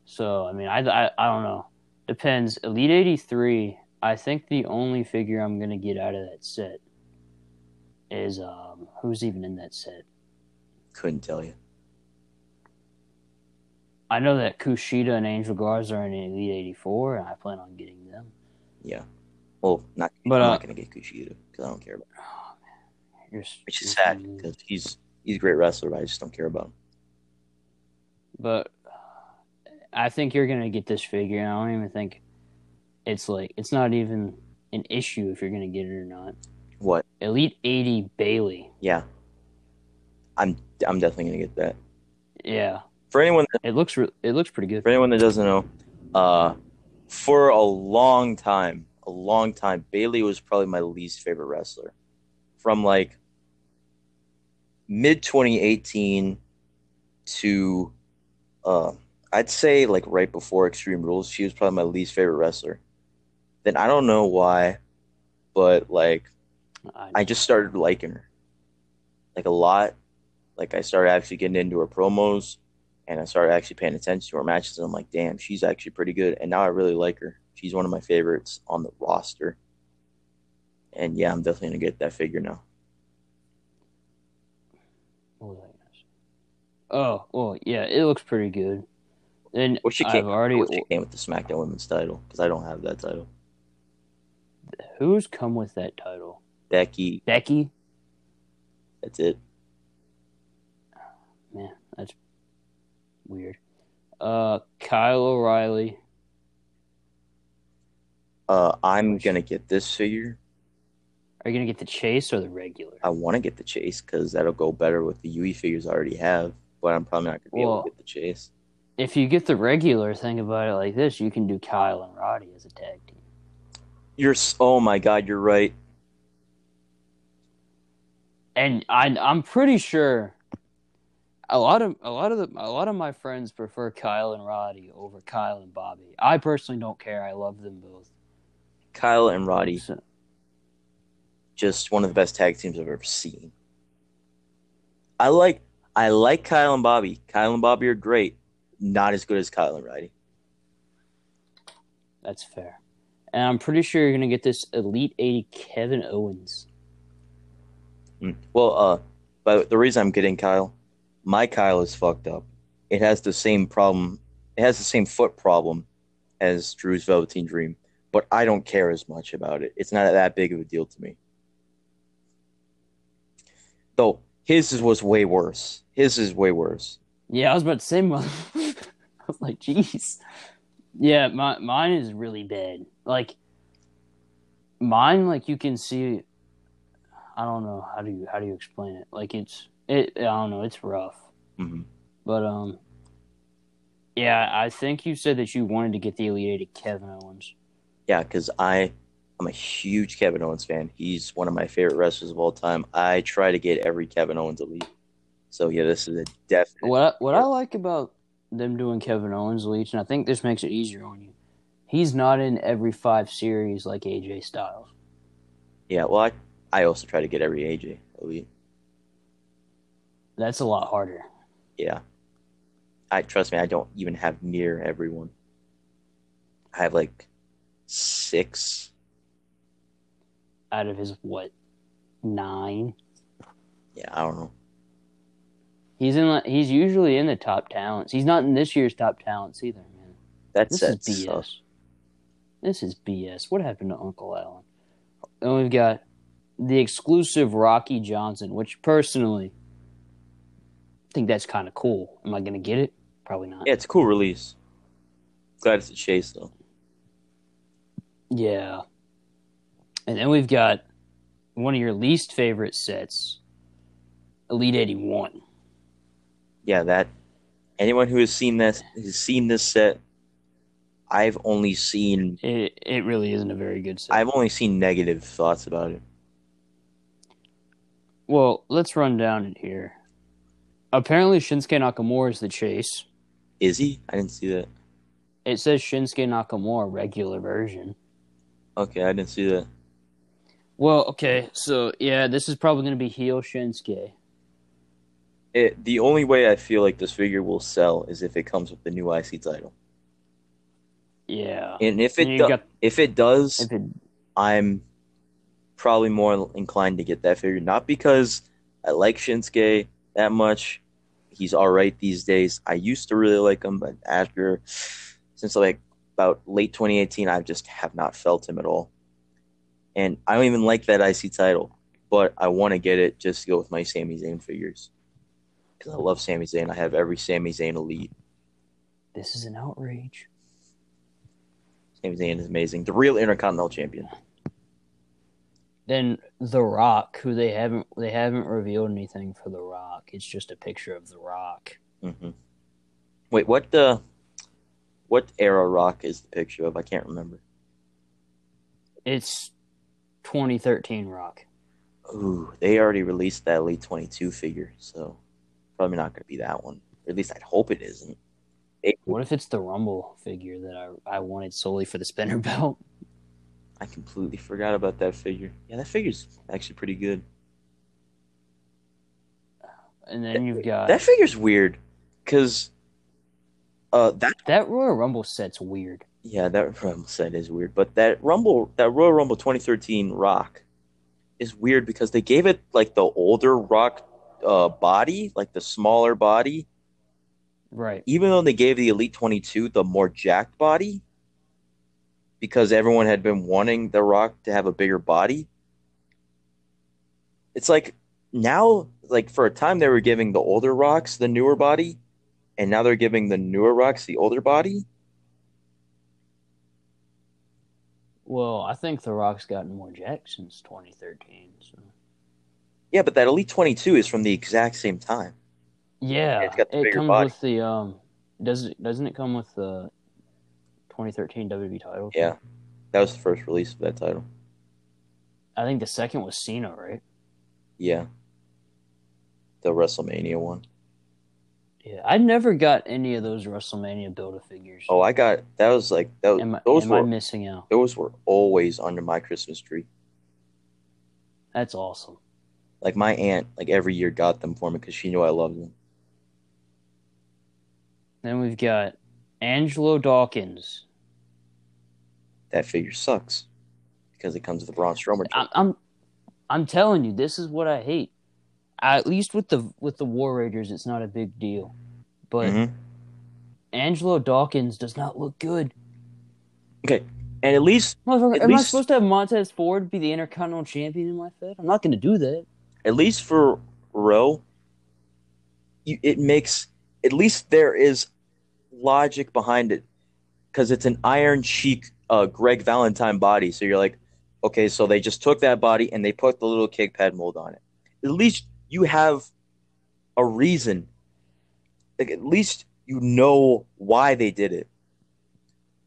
S1: So I mean, I, I I don't know. Depends. Elite eighty three. I think the only figure I'm gonna get out of that set is um who's even in that set.
S2: Couldn't tell you.
S1: I know that Kushida and Angel Garza are in Elite eighty four, and I plan on getting them.
S2: Yeah. Well, not.
S1: But,
S2: I'm
S1: uh,
S2: not gonna get Kushida because I don't care about. Him.
S1: Oh, man. You're,
S2: Which is sad because he's he's a great wrestler, but I just don't care about him.
S1: But I think you're gonna get this figure, and I don't even think it's like it's not even an issue if you're gonna get it or not.
S2: What?
S1: Elite 80 Bayley.
S2: Yeah. I'm I'm definitely gonna get that.
S1: Yeah,
S2: For anyone that,
S1: it looks re- it looks pretty good.
S2: for anyone that doesn't know, uh, for a long time, a long time, Bayley was probably my least favorite wrestler. From like mid 2018 to uh, I'd say like right before Extreme Rules, she was probably my least favorite wrestler. Then I don't know why, but like
S1: I,
S2: I just started liking her like a lot. Like I started actually getting into her promos and I started actually paying attention to her matches and I'm like, damn, she's actually pretty good. And now I really like her. She's one of my favorites on the roster. And yeah, I'm definitely gonna get that figure now.
S1: what was I gonna say? Oh, well, yeah, it looks pretty good. And
S2: Wish
S1: I've
S2: came,
S1: already
S2: wish came with the SmackDown Women's title because I don't have that title.
S1: who's come with that title?
S2: Becky,
S1: Becky.
S2: that's it.
S1: Man, that's weird. Uh, Kyle O'Reilly.
S2: Uh, I'm gonna get this figure.
S1: Are you gonna get the chase or the regular?
S2: I want to get the chase because that'll go better with the UE figures I already have. But I'm probably not gonna be able to get the chase.
S1: If you get the regular, think about it like this: you can do Kyle and Roddy as a tag team.
S2: You're oh my god, you're right.
S1: and I, I'm pretty sure a lot of a lot of the a lot of my friends prefer Kyle and Roddy over Kyle and Bobby. I personally don't care. I love them both.
S2: Kyle and Roddy,
S1: So-
S2: just one of the best tag teams I've ever seen. I like I like Kyle and Bobby. Kyle and Bobby are great. Not as good as Kyle and Roddy.
S1: that's fair. And I'm pretty sure you're gonna get this Elite 80 Kevin Owens.
S2: Mm. Well, uh, but the reason I'm getting Kyle, my Kyle is fucked up. It has the same problem. It has the same foot problem as Drew's Velveteen Dream, but I don't care as much about it. It's not that big of a deal to me. Though his is- was way worse. His is way worse.
S1: Yeah, I was about to say, mother. I was like, jeez. Yeah, my mine is really bad. Like mine, like you can see. I don't know how do you how do you explain it? Like it's it. I don't know. It's rough.
S2: hmm
S1: But um, yeah, I think you said that you wanted to get the Elite Eight of Kevin Owens.
S2: Yeah, because I I'm a huge Kevin Owens fan. He's one of my favorite wrestlers of all time. I try to get every Kevin Owens elite. So yeah, this is a definite.
S1: What I, what I like about them doing Kevin Owens Leech, and I think this makes it easier on you. He's not in every five series like AJ Styles.
S2: Yeah, well, I I also try to get every AJ elite.
S1: That's a lot harder.
S2: Yeah, I trust me. I don't even have near everyone. I have like six.
S1: Out of his what nine?
S2: Yeah, I don't know.
S1: He's in. He's usually in the top talents. He's not in this year's top talents either, man.
S2: That's
S1: This is BS. This is BS. What happened to Uncle Allen? And we've got the exclusive Rocky Johnson, which personally I think that's kind of cool. Am I going to get it? Probably not.
S2: Yeah, it's a cool release. Glad it's a chase though.
S1: Yeah. And then we've got one of your least favorite sets, Elite 81.
S2: Yeah, that. Anyone who has seen this has seen this set. I've only seen
S1: It, it really isn't a very good set.
S2: I've only seen negative thoughts about it.
S1: well, let's run down it here. Apparently, Shinsuke Nakamura is the chase.
S2: Is he? I didn't see that.
S1: It says Shinsuke Nakamura regular version.
S2: Okay, I didn't see that.
S1: Well, okay, so yeah, this is probably going to be heel Shinsuke.
S2: It, the only way I feel like this figure will sell is if it comes with the new IC title.
S1: Yeah.
S2: And if it do-
S1: got-
S2: if it does,
S1: If it,
S2: I'm probably more inclined to get that figure. Not because I like Shinsuke that much. He's all right these days. I used to really like him, but after since like about late 2018, I just have not felt him at all. And I don't even like that IC title, but I want to get it just to go with my Sami Zayn figures because I love Sami Zayn. I have every Sami Zayn elite.
S1: this is an outrage.
S2: Sami Zayn is amazing. The real Intercontinental Champion.
S1: Then The Rock, who they haven't they haven't revealed anything for The Rock. It's just a picture of The Rock.
S2: hmm Wait, what the what era Rock is the picture of? I can't remember.
S1: It's 2013 Rock.
S2: Ooh, they already released that Elite 22 figure, so probably not going to be that one. Or at least I'd hope it isn't. It-
S1: What if it's the Rumble figure that I I wanted solely for the spinner belt?
S2: I completely forgot about that figure. Yeah, that figure's actually pretty good.
S1: And then you've got
S2: That figure's weird, cause uh that
S1: that Royal Rumble set's weird.
S2: Yeah that Rumble set is weird, but that Rumble that Royal Rumble 2013 Rock is weird because they gave it like the older Rock uh body, like the smaller body,
S1: Right.
S2: even though they gave the Elite 22 the more jacked body, because everyone had been wanting The Rock to have a bigger body. It's like now, like for a time, they were giving the older Rocks the newer body, and now they're giving the newer Rocks the older body.
S1: Well, I think The Rock's gotten more jacked since 2013. So.
S2: Yeah, but that Elite 22 is from the exact same time.
S1: Yeah,
S2: it's got the
S1: it comes
S2: body.
S1: with the um. Does it doesn't it come with the 2013 WWE title?
S2: Yeah, that was the first release of that title.
S1: I think the second was Cena, right?
S2: Yeah, the WrestleMania one.
S1: Yeah, I never got any of those WrestleMania Build a figures.
S2: Oh, I got that was like that.
S1: am, I,
S2: those
S1: am
S2: were
S1: I missing out?
S2: those were always under my Christmas tree.
S1: That's awesome.
S2: Like my aunt, like every year got them for me because she knew I loved them.
S1: Then we've got Angelo Dawkins.
S2: That figure sucks because it comes with the Braun Strowman.
S1: I'm, I'm, I'm telling you, this is what I hate. At least with the with the War Raiders, it's not a big deal. But
S2: Mhm.
S1: Angelo Dawkins does not look good.
S2: Okay, and at least
S1: Motherfucker,
S2: At
S1: am I
S2: least-
S1: supposed to have Montez Ford be the Intercontinental Champion in my Fed? I'm not going to do that.
S2: at least for Rowe, you, it makes at least there is logic behind it because it's an Iron Sheik uh, Greg Valentine body. So you're like, okay, so they just took that body and they put the little kick pad mold on it. At least you have a reason. Like at least you know why they did it.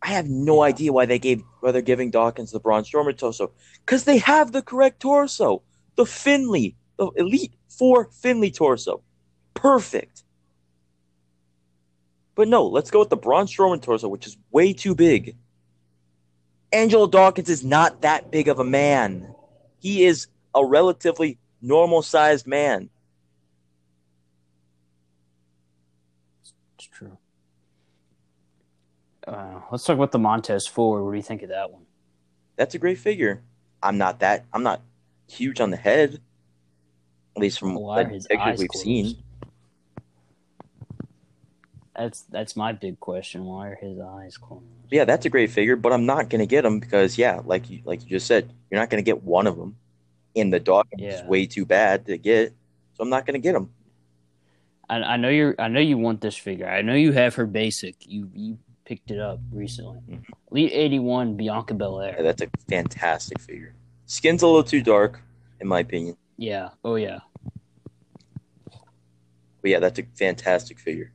S2: I have no
S1: Yeah.
S2: idea why they gave why they're giving Dawkins the Braun Strowman torso because they have the correct torso the Finlay, the Elite Four Finlay torso. Perfect. But no, let's go with the Braun Strowman torso, which is way too big. Angelo Dawkins is not that big of a man. He is a relatively normal sized man.
S1: It's true. Uh, let's talk about the Montez Ford. What do you think of that one?
S2: That's a great figure. I'm not that I'm not huge on the head. At least from
S1: Why are
S2: the
S1: his
S2: pictures we've
S1: closed?
S2: seen.
S1: That's that's my big question. Why are his eyes closed?
S2: Yeah, that's a great figure, but I'm not gonna get him because yeah, like you like you just said, you're not gonna get one of them. And the dog is way too bad to get, so I'm not gonna get him.
S1: I, I know you're. I know you want this figure. I know you have her basic. You you picked it up recently.
S2: Mhm.
S1: Elite eighty one Bianca
S2: Yeah,
S1: Belair.
S2: that's a fantastic figure. Skin's a little too dark, in my opinion,
S1: Yeah. Oh yeah.
S2: but yeah, that's a fantastic figure.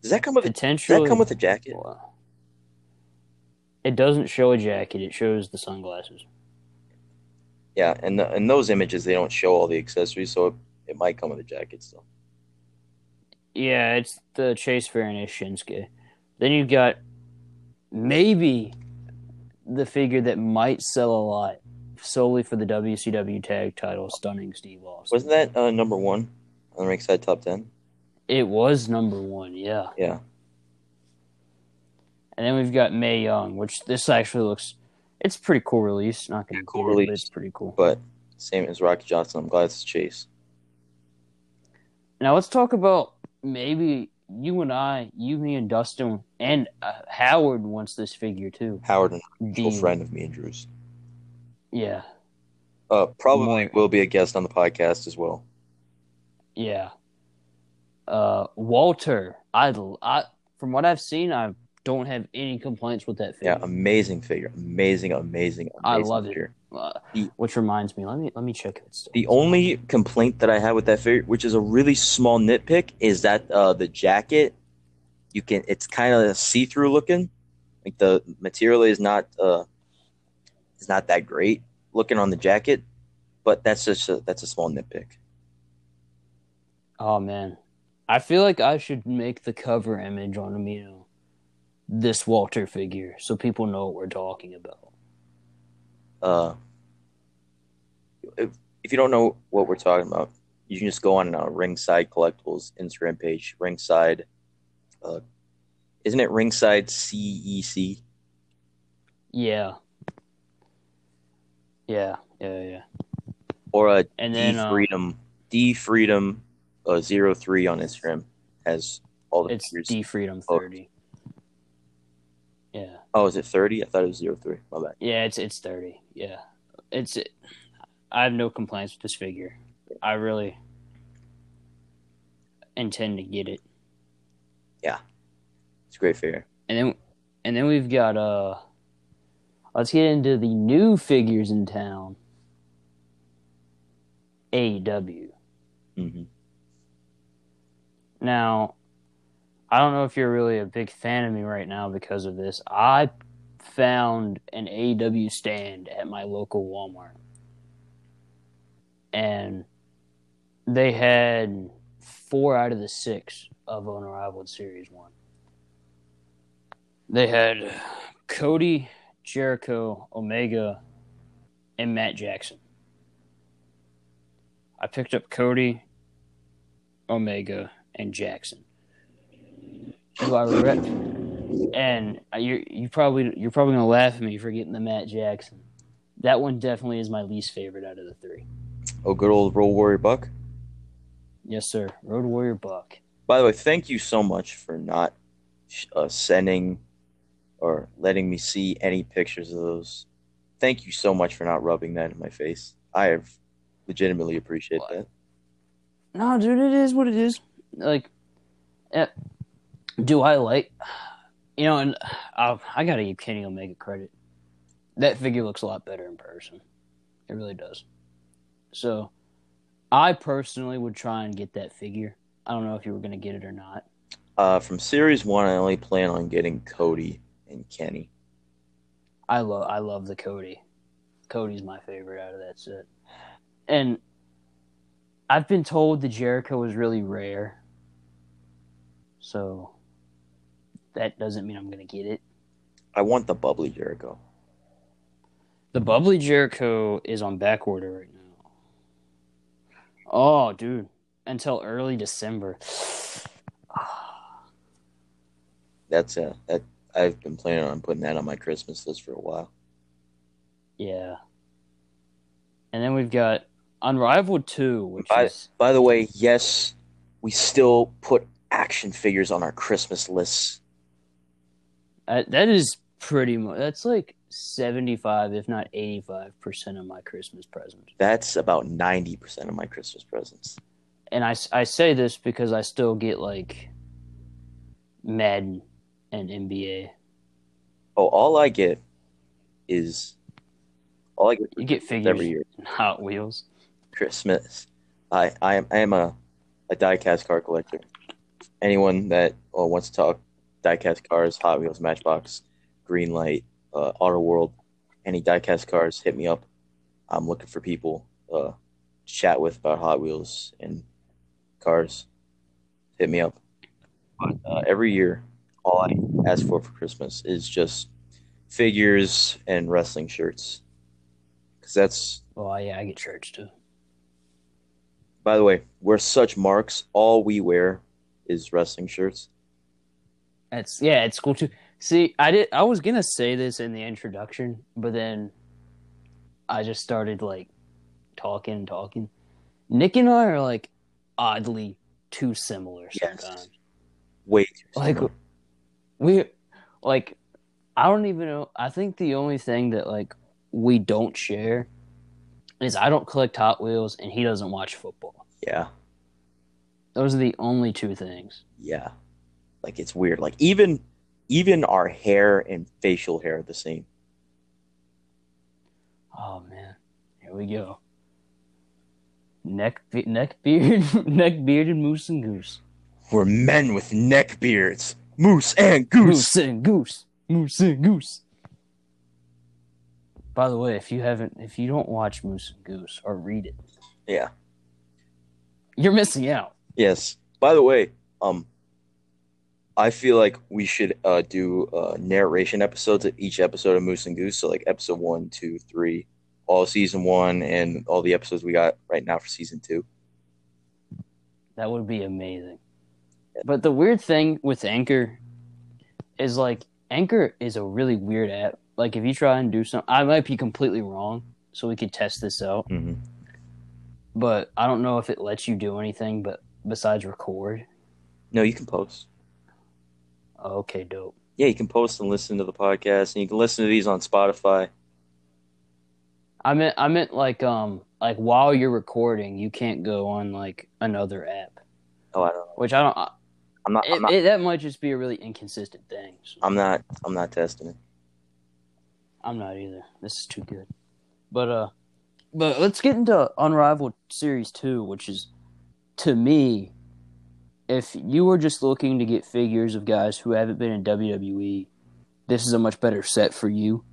S2: Does that come with? A, does that come with a jacket?
S1: It doesn't show a jacket. It shows the sunglasses.
S2: Yeah, and the, in those images they don't show all the accessories, so it, it might come with a jacket still.
S1: Yeah, it's the Chase Variant Shinsuke. Then you've got maybe the figure that might sell a lot solely for the WCW tag title, Stunning Steve Austin.
S2: Wasn't that uh, number one on the Ringside Top Ten?
S1: It was number one, yeah.
S2: Yeah,
S1: And then we've got Mae Young, which this actually looks it's a pretty cool release. Not gonna
S2: Yeah, cool
S1: it, but it's pretty cool.
S2: but same as Rocky Johnson. I'm glad it's Chase.
S1: Now let's talk about maybe you and I, you, me, and Dustin, and uh, Howard wants this figure too.
S2: Howard, an
S1: The-
S2: friend of me and Drew's.
S1: Yeah,
S2: Uh, probably will be a guest on the podcast as well.
S1: yeah. Uh, Walter, I, I, from what I've seen, I don't have any complaints with that figure.
S2: Yeah, amazing figure. Amazing, amazing, amazing
S1: I love it.
S2: figure.
S1: Uh,
S2: The-
S1: which reminds me, let me let me check it. Still.
S2: The only complaint that I have with that figure, which is a really small nitpick, is that uh, the jacket, you can it's kind of see through looking, like the material is not uh, is not that great looking on the jacket, but that's just a, that's a small nitpick.
S1: Oh man, I feel like I should make the cover image on know this Walter figure so people know what we're talking about.
S2: Uh, if, if you don't know what we're talking about, you can just go on uh, Ringside Collectibles Instagram page. Ringside, uh, isn't it Ringside CEC?
S1: Yeah. Yeah, yeah, yeah.
S2: Or a
S1: and then, uh,
S2: Freedom D Freedom uh, zero three on Instagram has all the
S1: it's. D Freedom 30. Yeah,
S2: oh, is it thirty? I thought it was zero three. My bad.
S1: yeah, it's it's thirty. Yeah, it's. I have no complaints with this figure. I really intend to get it. Yeah.
S2: It's a great figure.
S1: And then and then we've got uh let's get into the new figures in town. AEW.
S2: hmm
S1: Now, I don't know if you're really a big fan of me right now because of this. I found an AEW stand at my local Walmart. And they had four out of the six of Unrivaled Series 1. They had Cody, Jericho, Omega, and Matt Jackson. I picked up Cody, Omega, and Jackson. Who I and you you probably you're probably gonna laugh at me for getting the Matt Jackson. That one definitely is my least favorite out of the three.
S2: Oh, good old Road Warrior Buck.
S1: Yes, sir. Road Warrior Buck.
S2: By the way, thank you so much for not uh, sending or letting me see any pictures of those. Thank you so much for not rubbing that in my face. I have legitimately appreciate
S1: What?
S2: that.
S1: No, dude, it is what it is. Like, eh, do I like? You know, and I, I gotta give Kenny Omega credit. That figure looks a lot better in person. It really does. So, I personally would try and get that figure. I don't know if you were gonna get it or not.
S2: Uh, from series one, I only plan on getting Cody and Kenny.
S1: I love I love the Cody. Cody's my favorite out of that set. And I've been told the Jericho is really rare. So that doesn't mean I'm gonna get it.
S2: I want the bubbly Jericho.
S1: The bubbly Jericho is on back order right now. Oh, dude. Until early December.
S2: That's a that I've been planning on putting that on my Christmas list for a while.
S1: Yeah. And then we've got Unrivaled 2, which
S2: By-
S1: is
S2: By the way, yes, we still put action figures on our Christmas lists.
S1: Uh, that is pretty much that's like 75 if not 85% of my christmas present
S2: That's about ninety percent of my Christmas presents.
S1: and I, I say this because i still get like madden and nba
S2: Oh, all I get is all I get
S1: you get figures
S2: every year
S1: hot wheels
S2: Christmas. I I am I am a a diecast car collector. Anyone that uh, wants to talk diecast cars, Hot Wheels, Matchbox, Greenlight, uh, Auto World, any diecast cars, hit me up. I'm looking for people uh, to chat with about Hot Wheels and cars. Hit me up. But uh, every year, all I ask for for Christmas is just figures and wrestling shirts. Because that's
S1: oh yeah i get shirts too
S2: By the way, we're such marks. All we wear is wrestling shirts.
S1: That's yeah it's cool too see i did i was gonna say this in the introduction but then i just started like talking and talking nick and i are like oddly too similar
S2: Yes.
S1: sometimes
S2: Way too
S1: like
S2: similar.
S1: we like i don't even know i think the only thing that like we don't share is i don't collect hot wheels and he doesn't watch football
S2: yeah,
S1: those are the only two things
S2: yeah. Like it's weird. Like even even our hair and facial hair are the same.
S1: Oh man, here we go. Neck, be- neck beard, neck bearded moose and goose.
S2: We're men with neck beards. Moose and goose.
S1: Moose and goose. Moose and goose. By the way, if you haven't, if you don't watch Moose and Goose or read it,
S2: Yeah.
S1: you're missing out.
S2: Yes. By the way, um, I feel like we should uh do uh narration episodes of each episode of Moose and Goose. So like episode one, two, three, all season one, and all the episodes we got right now for season two.
S1: That would be amazing. But the weird thing with Anchor is like Anchor is a really weird app. Like if you try and do something, I might be completely wrong, so we could test this out.
S2: Mm-hmm.
S1: But I don't know if it lets you do anything, but besides record.
S2: No, you can post.
S1: Okay, dope.
S2: Yeah, you can post and listen to the podcast, and you can listen to these on Spotify.
S1: I meant I meant like um like while you're recording, you can't go on like another app,
S2: Oh, I don't know.
S1: which I don't. I-
S2: I'm not. I'm not.
S1: it, that might just be a really inconsistent thing. So
S2: I'm not. I'm not testing it.
S1: I'm not either. This is too good. But uh, but let's get into Unrivaled Series Two, which is to me, if you were just looking to get figures of guys who haven't been in WWE, this is a much better set for you.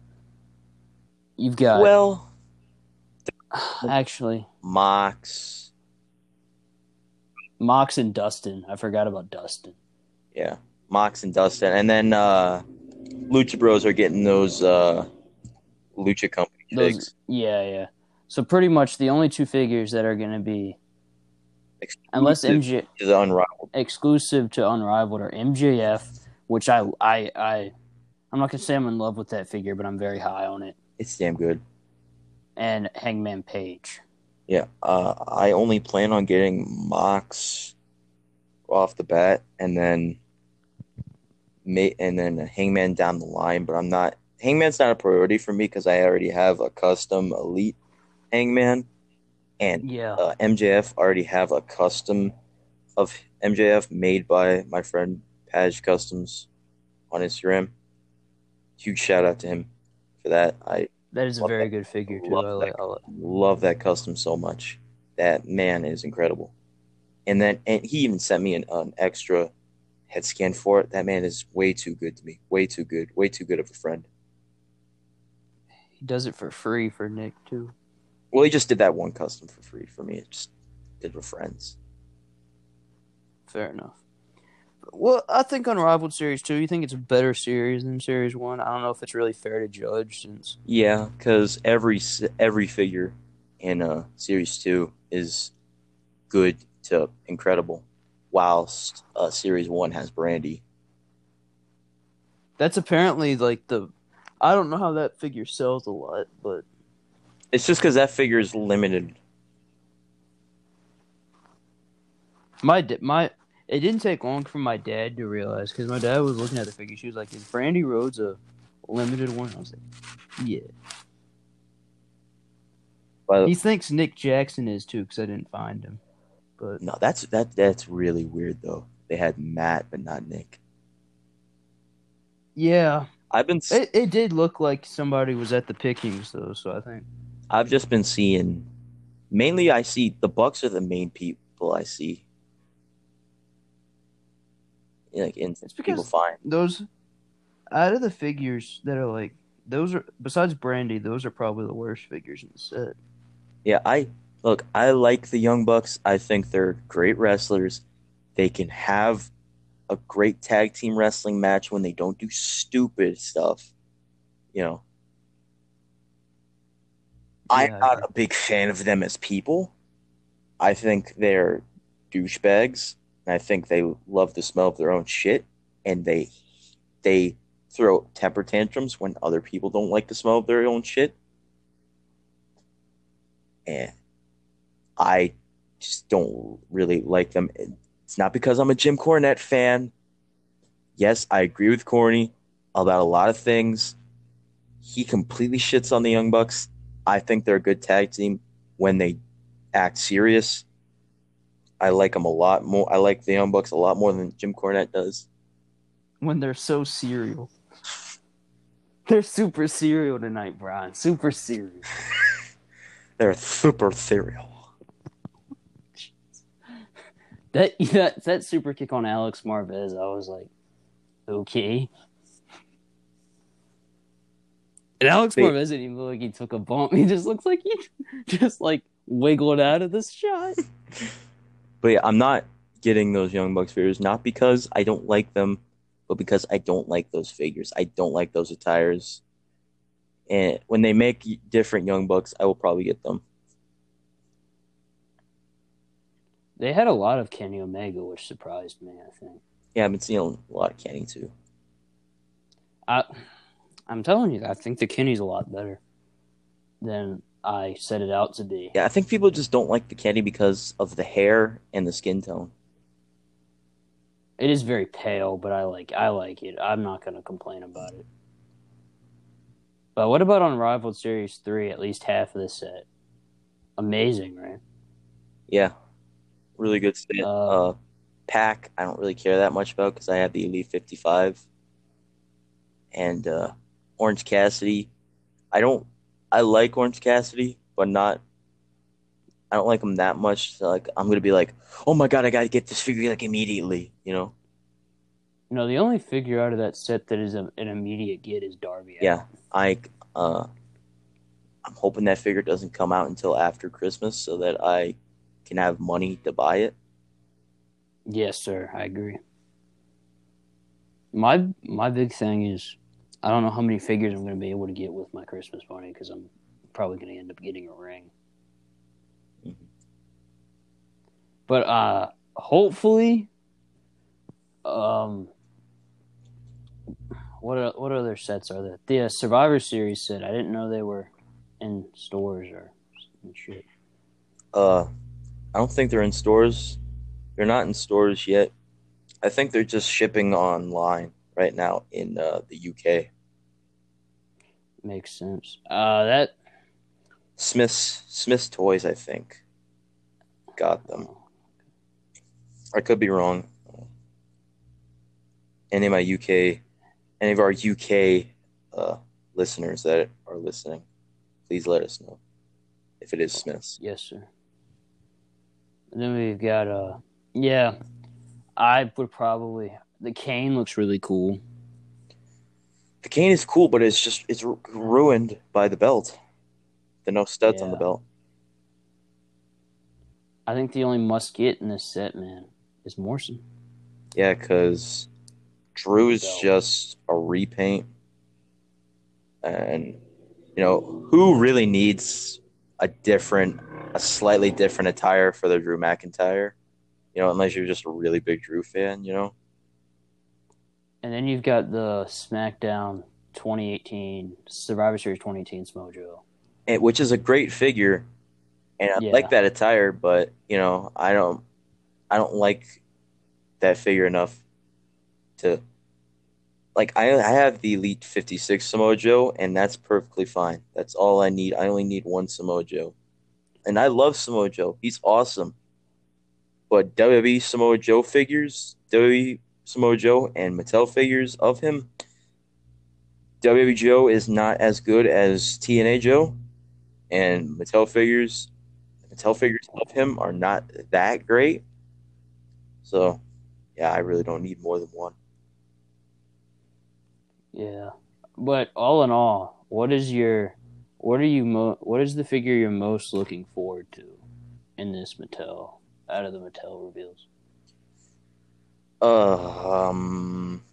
S1: You've got
S2: Well,
S1: actually
S2: Mox.
S1: Mox and Dustin. I forgot about Dustin.
S2: Yeah, Mox and Dustin, and then uh, Lucha Bros are getting those uh, Lucha Company
S1: Those, yeah, yeah. So pretty much the only two figures that are going to be, unless MJ
S2: the Unrivaled.
S1: exclusive to Unrivaled or MJF, which I I I I'm not gonna say I'm in love with that figure, but I'm very high on it.
S2: It's damn good.
S1: And Hangman Page.
S2: Yeah, uh, I only plan on getting Mox off the bat, and then and then Hangman down the line. But I'm not. Hangman's not a priority for me because I already have a custom Elite Hangman, and
S1: Yeah.
S2: uh, MJF already have a custom of MJF made by my friend Page Customs on Instagram. Huge shout out to him for that. I
S1: that is a very
S2: that.
S1: good figure too.
S2: Love
S1: I like,
S2: that.
S1: I like
S2: love that custom so much. That man is incredible. And then and he even sent me an, an extra head scan for it. That man is way too good to me. Way too good. Way too good of a friend.
S1: he does it for free for Nick too.
S2: Well, he just did that one custom for free for me. It just did with friends.
S1: Fair enough. Well, I think Unrivaled Series Two. You think it's a better series than Series One? I don't know if it's really fair to judge since
S2: Yeah, because every every figure in uh, series two is good to incredible, whilst uh, series one has Brandi.
S1: that's apparently like the. I don't know how that figure sells a lot, but
S2: It's just because that figure is limited.
S1: My my it didn't take long for my dad to realize because my dad was looking at the figure. She was like, "Is Brandi Rhodes a limited one?" I was like, "Yeah."
S2: But
S1: He thinks Nick Jackson is too because I didn't find him. But
S2: No, that's that that's really weird though. They had Matt but not Nick.
S1: yeah,
S2: I've been s-
S1: it it did look like somebody was at the pickings though. So I think
S2: I've just been seeing mainly I see the Bucks are the main people I see. Like in
S1: It's
S2: people
S1: because-
S2: find.
S1: those out of the figures that are like those are besides Brandi, those are probably the worst figures in the set.
S2: Yeah, I look, I like the Young Bucks. I think they're great wrestlers. They can have a great tag team wrestling match when they don't do stupid stuff. You know. I'm
S1: Yeah,
S2: not a big fan of them as people. I think they're douchebags. And I think they love the smell of their own shit, and they they throw temper tantrums when other people don't like the smell of their own shit. And I just don't really like them. It's not because I'm a Jim Cornette fan. Yes, I agree with Corny about a lot of things. He completely shits on the Young Bucks. I think they're a good tag team when they act serious. I like them a lot more. I like the Young Bucks a lot more than Jim Cornette does.
S1: When they're so serial. They're super serial tonight, Brian. Super serial.
S2: They're super serial.
S1: That that that super kick on Alex Marvez, I was like, okay. And Alex
S2: Wait.
S1: Marvez didn't even look like he took a bump. He just looks like he just like wiggled out of this shot.
S2: But yeah, I'm not getting those Young Bucks figures, not because I don't like them, but because I don't like those figures. I don't like those attires. And when they make different Young Bucks, I will probably get them.
S1: They had a lot of Kenny Omega, which surprised me. I think.
S2: Yeah, I've been seeing a lot of Kenny too.
S1: I, I'm telling you, I think the Kenny's a lot better than I set it out to be.
S2: Yeah, I think people just don't like the Kenny because of the hair and the skin tone.
S1: It is very pale, but I like I like it. I'm not going to complain about it. But what about Unrivaled Series three? At least half of the set, amazing, right?
S2: Yeah, really good set.
S1: Uh,
S2: Uh, Pac, I don't really care that much about because I have the Elite 55. And uh, Orange Cassidy, I don't. I like Orange Cassidy, but not. I don't like him that much. So like I'm gonna be like, oh my god, I gotta get this figure like immediately. You know?
S1: No, the only figure out of that set that is a, an immediate get is Darby.
S2: Yeah. I. Uh, I'm hoping that figure doesn't come out until after Christmas so that I can have money to buy it.
S1: Yes, sir. I agree. My my big thing is I don't know how many figures I'm going to be able to get with my Christmas money because I'm probably going to end up getting a ring. But uh hopefully um what are, what other sets are there? The uh, Survivor Series set. I didn't know they were in stores or shit.
S2: Uh, I don't think they're in stores. They're not in stores yet. I think they're just shipping online right now in uh, the UK.
S1: Makes sense. Uh that
S2: Smyths Smyths Toys, I think, got them. I could be wrong. Any of my UK, any of our UK uh, listeners that are listening, please let us know if it is Smyths.
S1: Yes, sir. And then we've got uh yeah. I would probably the cane looks really cool.
S2: The cane is cool, but it's just it's ruined by the belt. The no studs on the belt.
S1: I think the only must get in this set, man, is Morrison.
S2: Yeah, because Drew's
S1: Belt.
S2: just a repaint, and you know who really needs a different, a slightly different attire for the Drew McIntyre. You know, unless you're just a really big Drew fan. You know,
S1: And then you've got the SmackDown 2018 Survivor Series 2018 Smojo.
S2: and, which is a great figure, and I
S1: Yeah.
S2: like that attire. But you know, I don't, I don't like that figure enough to. Like I, I have the Elite 56 Samoa Joe, and that's perfectly fine. That's all I need. I only need one Samoa Joe, and I love Samoa Joe. He's awesome. But WWE Samoa Joe figures, WWE Samoa Joe, and Mattel figures of him, WWE Joe is not as good as TNA Joe, and Mattel figures, Mattel figures of him are not that great. So, yeah, I really don't need more than one.
S1: Yeah. But all in all, what is your what are you mo- what is the figure you're most looking forward to in this Mattel out of the Mattel reveals?
S2: Uh, um,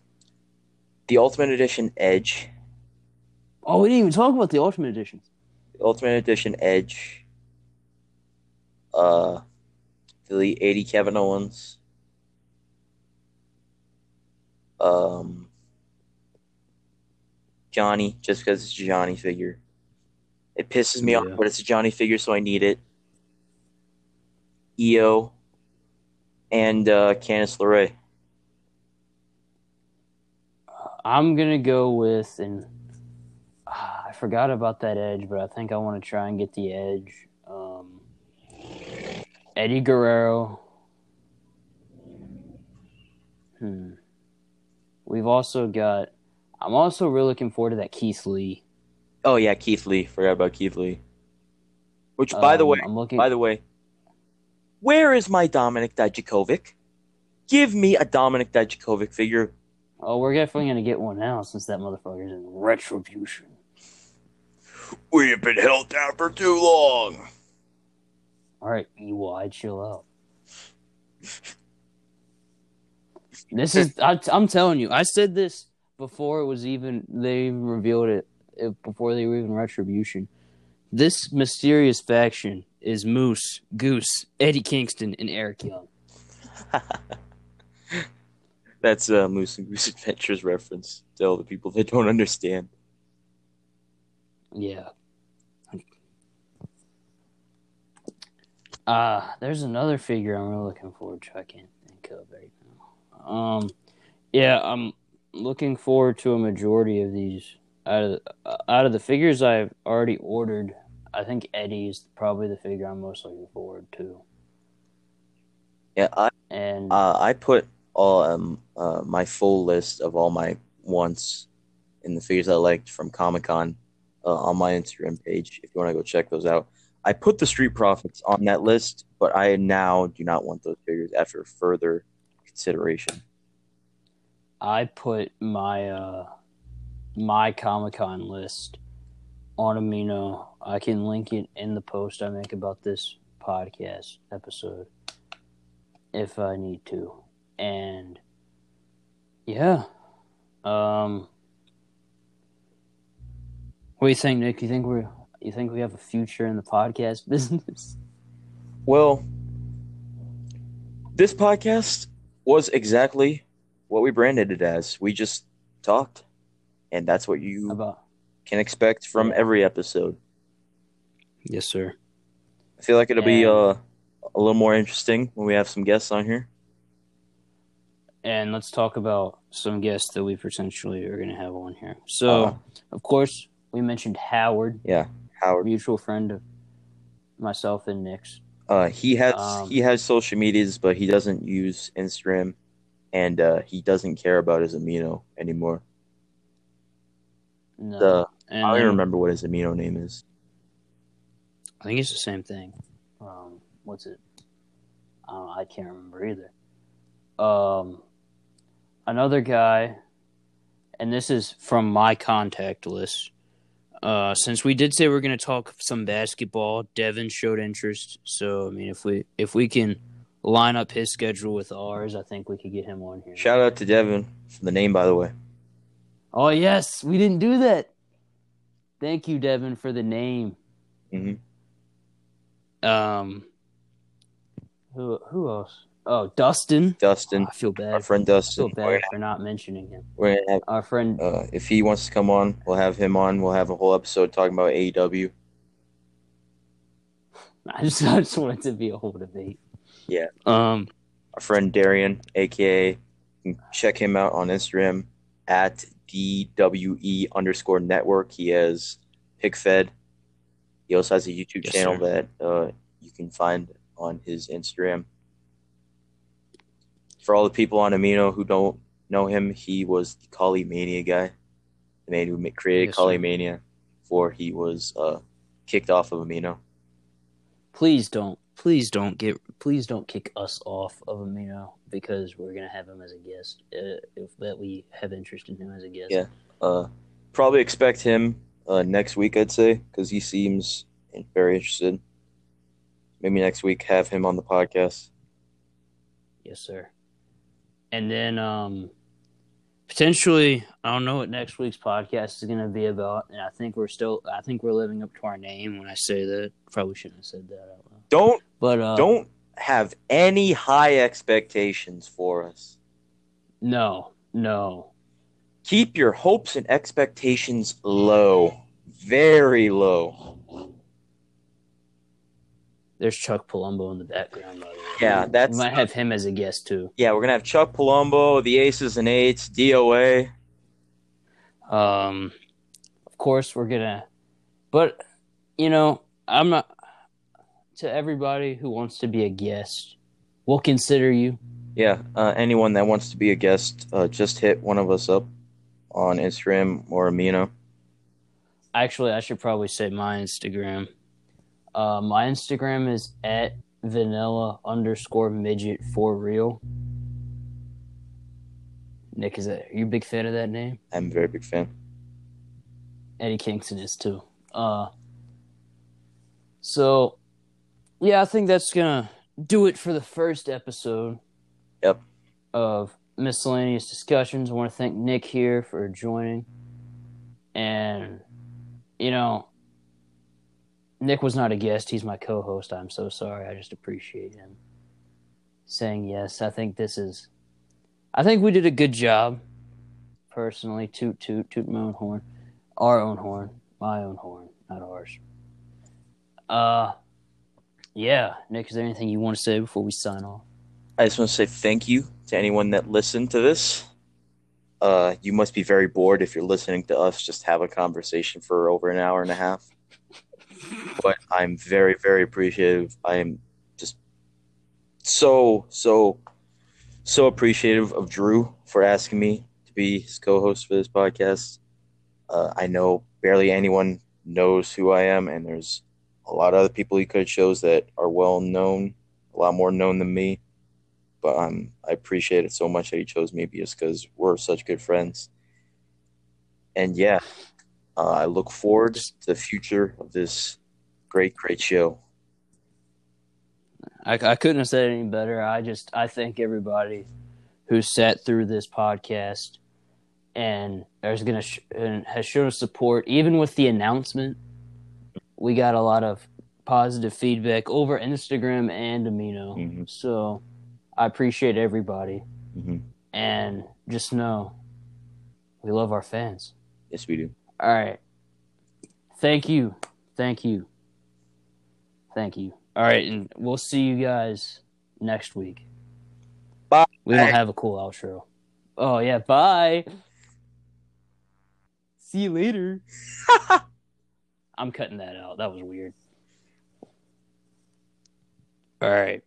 S2: the Ultimate Edition Edge,
S1: Oh, we didn't even talk about the Ultimate Edition.
S2: the Ultimate Edition Edge, uh, the 80 Kevin Owens, um, Johnny, just because it's a Johnny figure. It pisses me
S1: Yeah.
S2: off, but it's a Johnny figure, so I need it. EO and uh, Candice LeRae.
S1: I'm gonna go with and ah, I forgot about that edge, but I think I want to try and get the edge. Um, Eddie Guerrero. Hmm. We've also got. I'm also really looking forward to that Keith Lee.
S2: Oh yeah, Keith Lee. Forgot about Keith Lee. Which, by the
S1: Um,
S2: way,
S1: I'm looking.
S2: by the way, where is my Dominik Dijakovic? Give me a Dominik Dijakovic figure.
S1: Oh, we're definitely gonna get one now since that motherfucker's in retribution.
S2: We have been held down for too long.
S1: All right, EY, chill out. This is I, I'm telling you. I said this before it was even they even revealed it uh, before they were even retribution. This mysterious faction is Moose, Goose, Eddie Kingston, and Eric Young.
S2: That's a Moose and Goose Adventures reference to all the people that don't understand.
S1: Yeah. Uh, there's another figure I'm really looking forward to. I can't think of right now. Um, yeah, I'm looking forward to a majority of these. Out of uh, out of the figures I've already ordered, I think Eddie is probably the figure I'm most looking forward to.
S2: Yeah, I
S1: And
S2: uh, I put all um uh, my full list of all my wants and the figures I liked from Comic Con uh, on my Instagram page. If you want to go check those out, I put the Street Profits on that list, but I now do not want those figures after further consideration.
S1: I put my uh my Comic Con list on Amino. I can link it in the post I make about this podcast episode if I need to. And yeah. Um what do you think, Nick? You think we're you think we have a future in the podcast business?
S2: Well, this podcast was exactly what we branded it as. We just talked, and that's what you
S1: About
S2: can expect from every episode.
S1: Yes, sir.
S2: I feel like it'll be uh, a little more interesting when we have some guests on here.
S1: And let's talk about some guests that we potentially are going to have on here. So,
S2: Uh,
S1: of course, we mentioned Howard, Yeah,
S2: Howard,
S1: mutual friend of myself and Nick's.
S2: uh, he has
S1: Um,
S2: he has social medias, but he doesn't use Instagram, and uh, he doesn't care about his amino anymore.
S1: No,
S2: The
S1: and
S2: I don't even remember what his amino name is.
S1: I think it's the same thing. Um, what's it? Uh, I can't remember either. Um, another guy, and this is from my contact list. Uh, since we did say we are going to talk some basketball, Devin showed interest. So I mean, if we if we can line up his schedule with ours, I think we could get him on here.
S2: Shout out to Devin for the name, by the way.
S1: Oh yes, we didn't do that. Thank you, Devin, for the name.
S2: hmm
S1: Um, who who else? Oh, Dustin.
S2: Dustin,
S1: I feel bad.
S2: our friend
S1: I feel bad
S2: We're
S1: for not mentioning him.
S2: we're gonna have
S1: Our friend.
S2: Uh, if he wants to come on, we'll have him on. We'll have a whole episode talking about AEW.
S1: I just I just wanted to be a whole debate.
S2: Yeah.
S1: Um.
S2: Our friend Darian, aka, check him out on Instagram at DWE underscore network. He has PickFed. He also has a YouTube
S1: Yes,
S2: channel
S1: sir.
S2: that uh, you can find on his Instagram. For all the people on Amino who don't know him, he was the Kali Mania guy, the man who created
S1: Yes,
S2: Kali. Mania before he was uh, kicked off of Amino.
S1: Please don't. Please don't get. Please don't kick us off of Amino because we're gonna have him as a guest. Uh, if that we have interest in him as a guest.
S2: Yeah. Uh, probably expect him uh, next week, I'd say, because he seems very interested. Maybe next week have him on the podcast.
S1: Yes, sir. And then um potentially I don't know what next week's podcast is gonna be about, and I think we're still I think we're living up to our name when I say that. Probably shouldn't have said that out loud.
S2: Don't
S1: But uh
S2: don't have any high expectations for us.
S1: no, no.
S2: Keep your hopes and expectations low, very low.
S1: There's Chuck Palumbo in the background by the way.
S2: Yeah, that's
S1: we might have him as a guest too.
S2: yeah. We're gonna have Chuck Palumbo, the Aces and Eights, DOA.
S1: Um of course we're gonna but you know, I'm not to everybody who wants to be a guest, we'll consider you.
S2: Yeah, uh, anyone that wants to be a guest, uh, just hit one of us up on Instagram or Amino.
S1: Actually, I should probably say my Instagram. Uh, my Instagram is at vanilla underscore midget for real. Nick, is that are you a big fan of that name?
S2: I'm a very big fan.
S1: Eddie Kingston is too. Uh, so yeah, I think that's gonna do it for the first episode.
S2: Yep.
S1: Of miscellaneous discussions. I want to thank Nick here for joining, and you know, Nick was not a guest. He's my co-host. I'm so sorry. I just appreciate him saying yes. I think this is. I think we did a good job. Personally, toot toot toot my own horn, our own horn, my own horn, not ours. Uh, yeah, Nick. Is there anything you want to say before we sign off?
S2: I just want to say thank you to anyone that listened to this. Uh, you must be very bored if you're listening to us just have a conversation for over an hour and a half. But I'm very, very appreciative. I am just so, so, so appreciative of Drew for asking me to be his co-host for this podcast. Uh, I know barely anyone knows who I am, and there's a lot of other people he could have chose that are well known, a lot more known than me but um, I appreciate it so much that he chose me just because we're such good friends. And yeah, uh, I look forward to the future of this great, great show.
S1: I, I couldn't have said it any better. I just I thank everybody who sat through this podcast and is gonna sh- and has shown support even with the announcement. We got a lot of positive feedback over Instagram and Amino.
S2: Mm-hmm.
S1: So I appreciate everybody.
S2: Mm-hmm.
S1: And just know we love our fans.
S2: Yes, we do.
S1: All right. Thank you. Thank you. Thank you. All right. And we'll see you guys next week.
S2: Bye.
S1: We don't have a cool outro. Oh, yeah. Bye. See you later. I'm cutting that out. That was weird. All right.